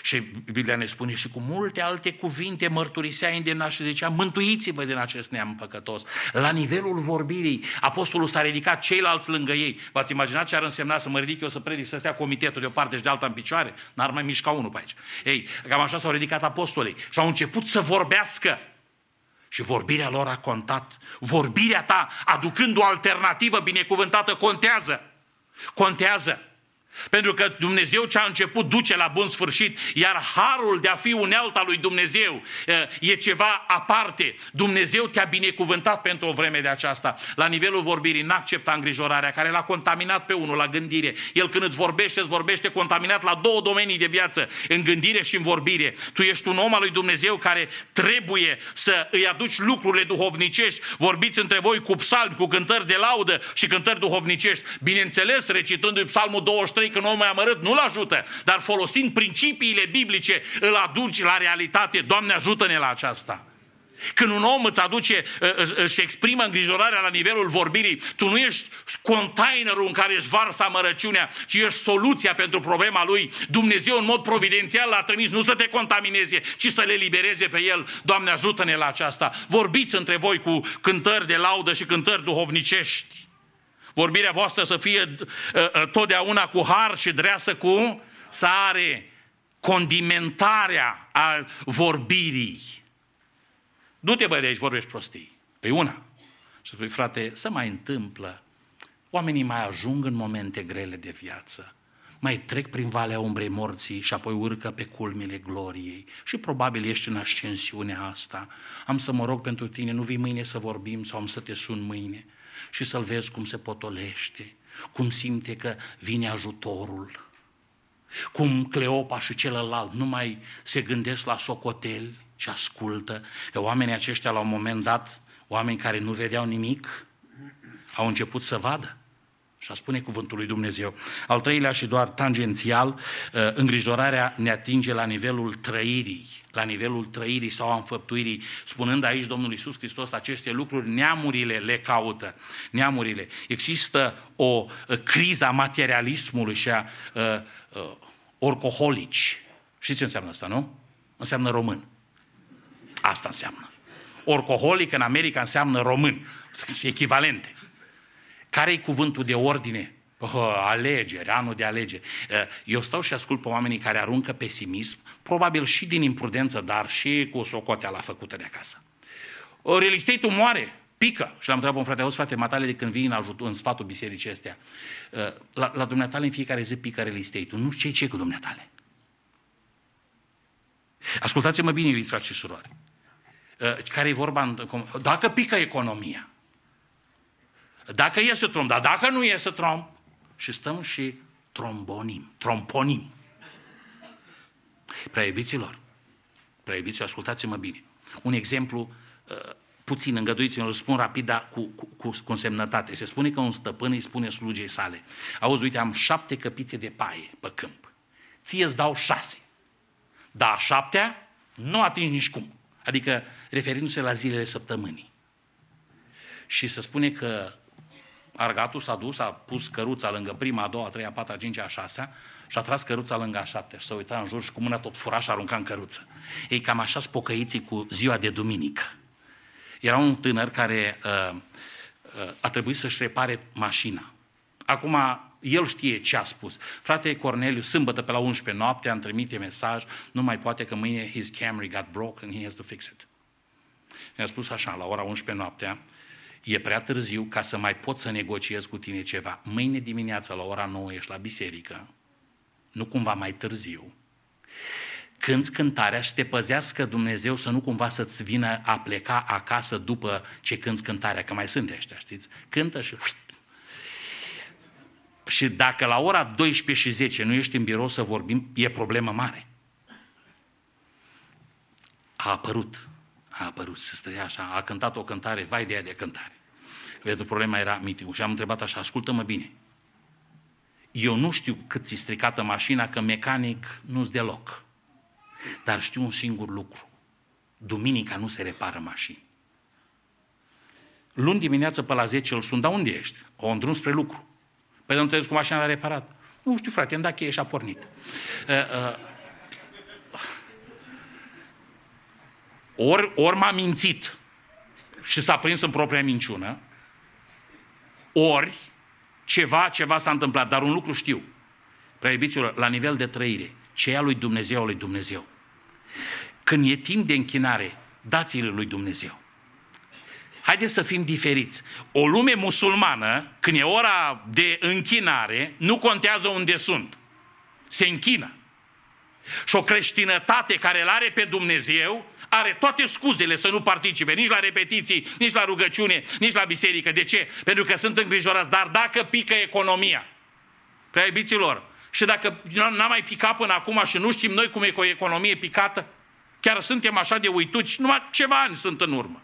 Și Biblia ne spune și cu multe alte cuvinte mărturisea îndemna și zicea, mântuiți-vă din acest neam păcătos. La nivelul vorbirii, apostolul s-a ridicat, ceilalți lângă ei. V-ați imaginat ce ar însemna să mă ridic eu să predic, să stea comitetul de o parte și de alta în picioare? N-ar mai mișca unul pe aici. Ei, cam așa s-au ridicat apostolii și au început să vorbească. Și vorbirea lor a contat. Vorbirea ta, aducând o alternativă binecuvântată, contează. Contează. Pentru că Dumnezeu ce a început duce la bun sfârșit, iar harul de a fi unealta lui Dumnezeu e ceva aparte. Dumnezeu te-a binecuvântat pentru o vreme de aceasta. La nivelul vorbirii, n-accepta îngrijorarea care l-a contaminat pe unul la gândire. El când îți vorbește, îți vorbește contaminat la două domenii de viață, în gândire și în vorbire. Tu ești un om al lui Dumnezeu care trebuie să îi aduci lucrurile duhovnicești. Vorbiți între voi cu psalmi, cu cântări de laudă și cântări duhovnicești. Bineînțeles, recitându-i psalmul 23, când omul e amărât, nu-l ajută, dar folosind principiile biblice, îl aduci la realitate. Doamne, ajută-ne la aceasta. Când un om îți aduce, își exprimă îngrijorarea la nivelul vorbirii, tu nu ești containerul în care își varsă amărăciunea, ci ești soluția pentru problema lui. Dumnezeu în mod providențial l-a trimis nu să te contamineze, ci să le libereze pe el. Doamne, ajută-ne la aceasta. Vorbiți între voi cu cântări de laudă și cântări duhovnicești. Vorbirea voastră să fie uh, totdeauna cu har și dreasă cu sare. Condimentarea a vorbirii. Du-te băi de aici, vorbești prostii. E una. Și spui, frate, să mai întâmplă. Oamenii mai ajung în momente grele de viață. Mai trec prin valea umbrei morții și apoi urcă pe culmile gloriei. Și probabil ești în ascensiunea asta. Am să mă rog pentru tine, nu vii mâine să vorbim sau am să te sun mâine și să-l vezi cum se potolește, cum simte că vine ajutorul, cum Cleopa și celălalt nu mai se gândesc la socoteli și ascultă, că oamenii aceștia la un moment dat, oameni care nu vedeau nimic, au început să vadă. Și a spune cuvântul lui Dumnezeu. Al treilea și doar tangențial, uh, îngrijorarea ne atinge la nivelul trăirii, la nivelul trăirii sau a înfăptuirii, spunând aici Domnul Iisus Hristos aceste lucruri, neamurile le caută. Neamurile. Există o uh, criză a materialismului și a uh, uh, orcoholici. Știți ce înseamnă asta, nu? Înseamnă român. Asta înseamnă. Orcoholic în America înseamnă român. Sunt echivalente. Care e cuvântul de ordine? Oh, alegeri, anul de alegeri. Eu stau și ascult pe oamenii care aruncă pesimism, probabil și din imprudență, dar și cu socoteala făcută de acasă. O real estate moare, pică. Și l-am întrebat pe un frate, auzi frate, matale de când vii în, ajut, în sfatul bisericii astea, la, la dumneatale în fiecare zi pică real estate-ul. Nu știu ce e cu dumneatale. Ascultați-mă bine, iubiți frați și surori. Care e vorba, dacă pică economia, dacă iese tromp, dar dacă nu iese tromp, și stăm și trombonim, tromponim. Prea iubiților, prea iubiților, ascultați-mă bine. Un exemplu uh, puțin, îngăduiți-mă, îl spun rapid, dar cu, cu, cu, cu însemnătate. Se spune că un stăpân îi spune slugei sale. Auzi, uite, am șapte căpițe de paie pe câmp. Ție îți dau șase. Dar a șaptea nu atingi nici cum. Adică referindu-se la zilele săptămânii. Și se spune că Argatul s-a dus, a pus căruța lângă prima, a doua, a treia, a patra, a cincea, a șasea și a tras căruța lângă a șaptea și s-a uitat în jur și cu mâna tot furaș și arunca în căruță. Ei, cam așa spocăiții cu ziua de duminică. Era un tânăr care uh, uh, a trebuit să-și repare mașina. Acum, el știe ce a spus. Frate Corneliu, sâmbătă pe la 11 noapte, am trimite mesaj, nu mai poate că mâine his Camry got broke and he has to fix it. Mi-a spus așa, la ora 11 noaptea, e prea târziu ca să mai pot să negociez cu tine ceva. Mâine dimineața la ora 9 ești la biserică, nu cumva mai târziu. Cânți cântarea și te păzească Dumnezeu să nu cumva să-ți vină a pleca acasă după ce cânți cântarea, că mai sunt ăștia, știți? Cântă și... Și dacă la ora 12 și 10 nu ești în birou să vorbim, e problemă mare. A apărut a apărut, să stăia așa, a cântat o cântare, vai de ea de cântare. Pentru problema era meeting și am întrebat așa, ascultă-mă bine. Eu nu știu cât ți stricată mașina, că mecanic nu-ți deloc. Dar știu un singur lucru. Duminica nu se repară mașini. Luni dimineață pe la 10 îl sun, dar unde ești? O în drum spre lucru. Păi nu te cu mașina la reparat. Nu știu, frate, îmi da cheie și a pornit. Uh, uh, ori, ori m-a mințit și s-a prins în propria minciună, ori ceva, ceva s-a întâmplat, dar un lucru știu. Prea la nivel de trăire, ce e lui Dumnezeu, lui Dumnezeu. Când e timp de închinare, dați-le lui Dumnezeu. Haideți să fim diferiți. O lume musulmană, când e ora de închinare, nu contează unde sunt. Se închină. Și o creștinătate care îl are pe Dumnezeu are toate scuzele să nu participe nici la repetiții, nici la rugăciune, nici la biserică. De ce? Pentru că sunt îngrijorați. Dar dacă pică economia, prea iubiților, și dacă n-a mai picat până acum și nu știm noi cum e cu o economie picată, chiar suntem așa de uituci, numai ceva ani sunt în urmă.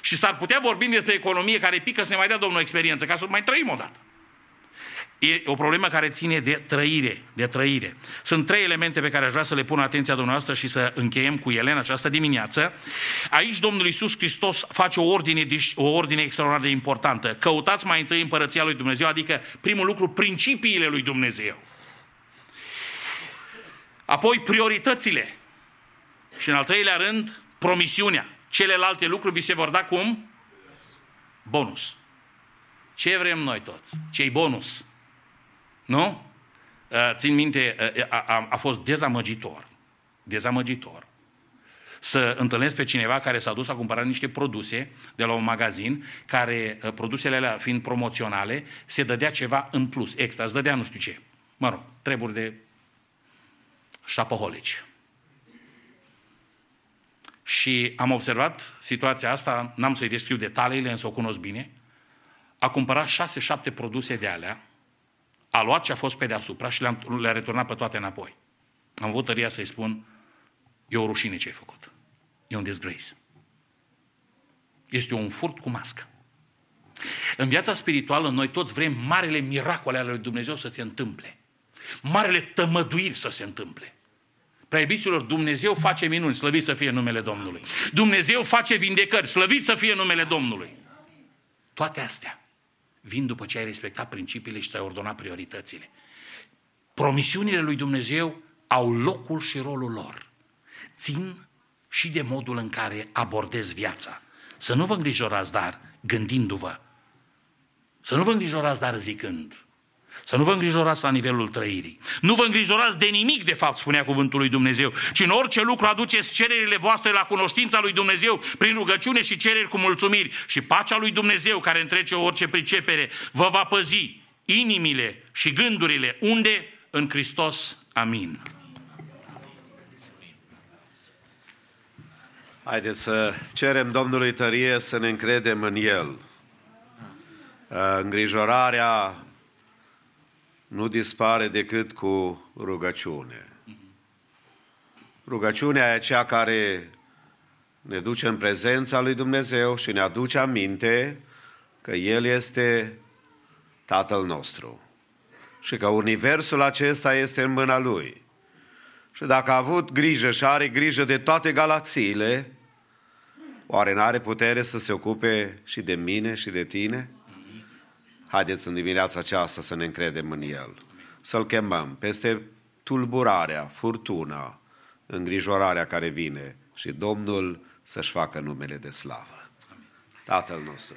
Și s-ar putea vorbi despre economie care pică să ne mai dea Domnul experiență, ca să mai trăim odată. E o problemă care ține de trăire, de trăire. Sunt trei elemente pe care aș vrea să le pun atenția dumneavoastră și să încheiem cu ele în această dimineață. Aici Domnul Iisus Hristos face o ordine, o ordine extraordinar de importantă. Căutați mai întâi împărăția lui Dumnezeu, adică primul lucru, principiile lui Dumnezeu. Apoi prioritățile. Și în al treilea rând, promisiunea. Celelalte lucruri vi se vor da cum? Bonus. Ce vrem noi toți? Ce-i bonus? Nu? Uh, țin minte, uh, a, a, a fost dezamăgitor. Dezamăgitor. Să întâlnesc pe cineva care s-a dus a cumpărat niște produse de la un magazin, care, uh, produsele alea fiind promoționale, se dădea ceva în plus, extra, îți dădea nu știu ce. Mă rog, treburi de șapăholici. Și am observat situația asta, n-am să-i descriu detaliile, însă o cunosc bine. A cumpărat 6-7 produse de alea, a luat ce a fost pe deasupra și le-a, le returnat pe toate înapoi. Am avut tăria să-i spun, e o rușine ce ai făcut. E un disgrace. Este un furt cu mască. În viața spirituală, noi toți vrem marele miracole ale lui Dumnezeu să se întâmple. Marele tămăduiri să se întâmple. Preibiților, Dumnezeu face minuni, slăvit să fie numele Domnului. Dumnezeu face vindecări, slăvit să fie numele Domnului. Toate astea vin după ce ai respectat principiile și ți-ai ordonat prioritățile. Promisiunile lui Dumnezeu au locul și rolul lor. Țin și de modul în care abordez viața. Să nu vă îngrijorați, dar gândindu-vă. Să nu vă îngrijorați, dar zicând. Să nu vă îngrijorați la nivelul trăirii. Nu vă îngrijorați de nimic, de fapt, spunea cuvântul lui Dumnezeu, ci în orice lucru aduceți cererile voastre la cunoștința lui Dumnezeu prin rugăciune și cereri cu mulțumiri. Și pacea lui Dumnezeu, care întrece orice pricepere, vă va păzi inimile și gândurile. Unde? În Hristos. Amin. Haideți să cerem Domnului tărie să ne încredem în El. Îngrijorarea nu dispare decât cu rugăciune. Rugăciunea e aceea care ne duce în prezența lui Dumnezeu și ne aduce aminte că El este Tatăl nostru și că universul acesta este în mâna Lui. Și dacă a avut grijă și are grijă de toate galaxiile, oare n-are putere să se ocupe și de mine și de tine? Haideți în dimineața aceasta să ne încredem în El. Să-L chemăm peste tulburarea, furtuna, îngrijorarea care vine și Domnul să-și facă numele de slavă. Tatăl nostru.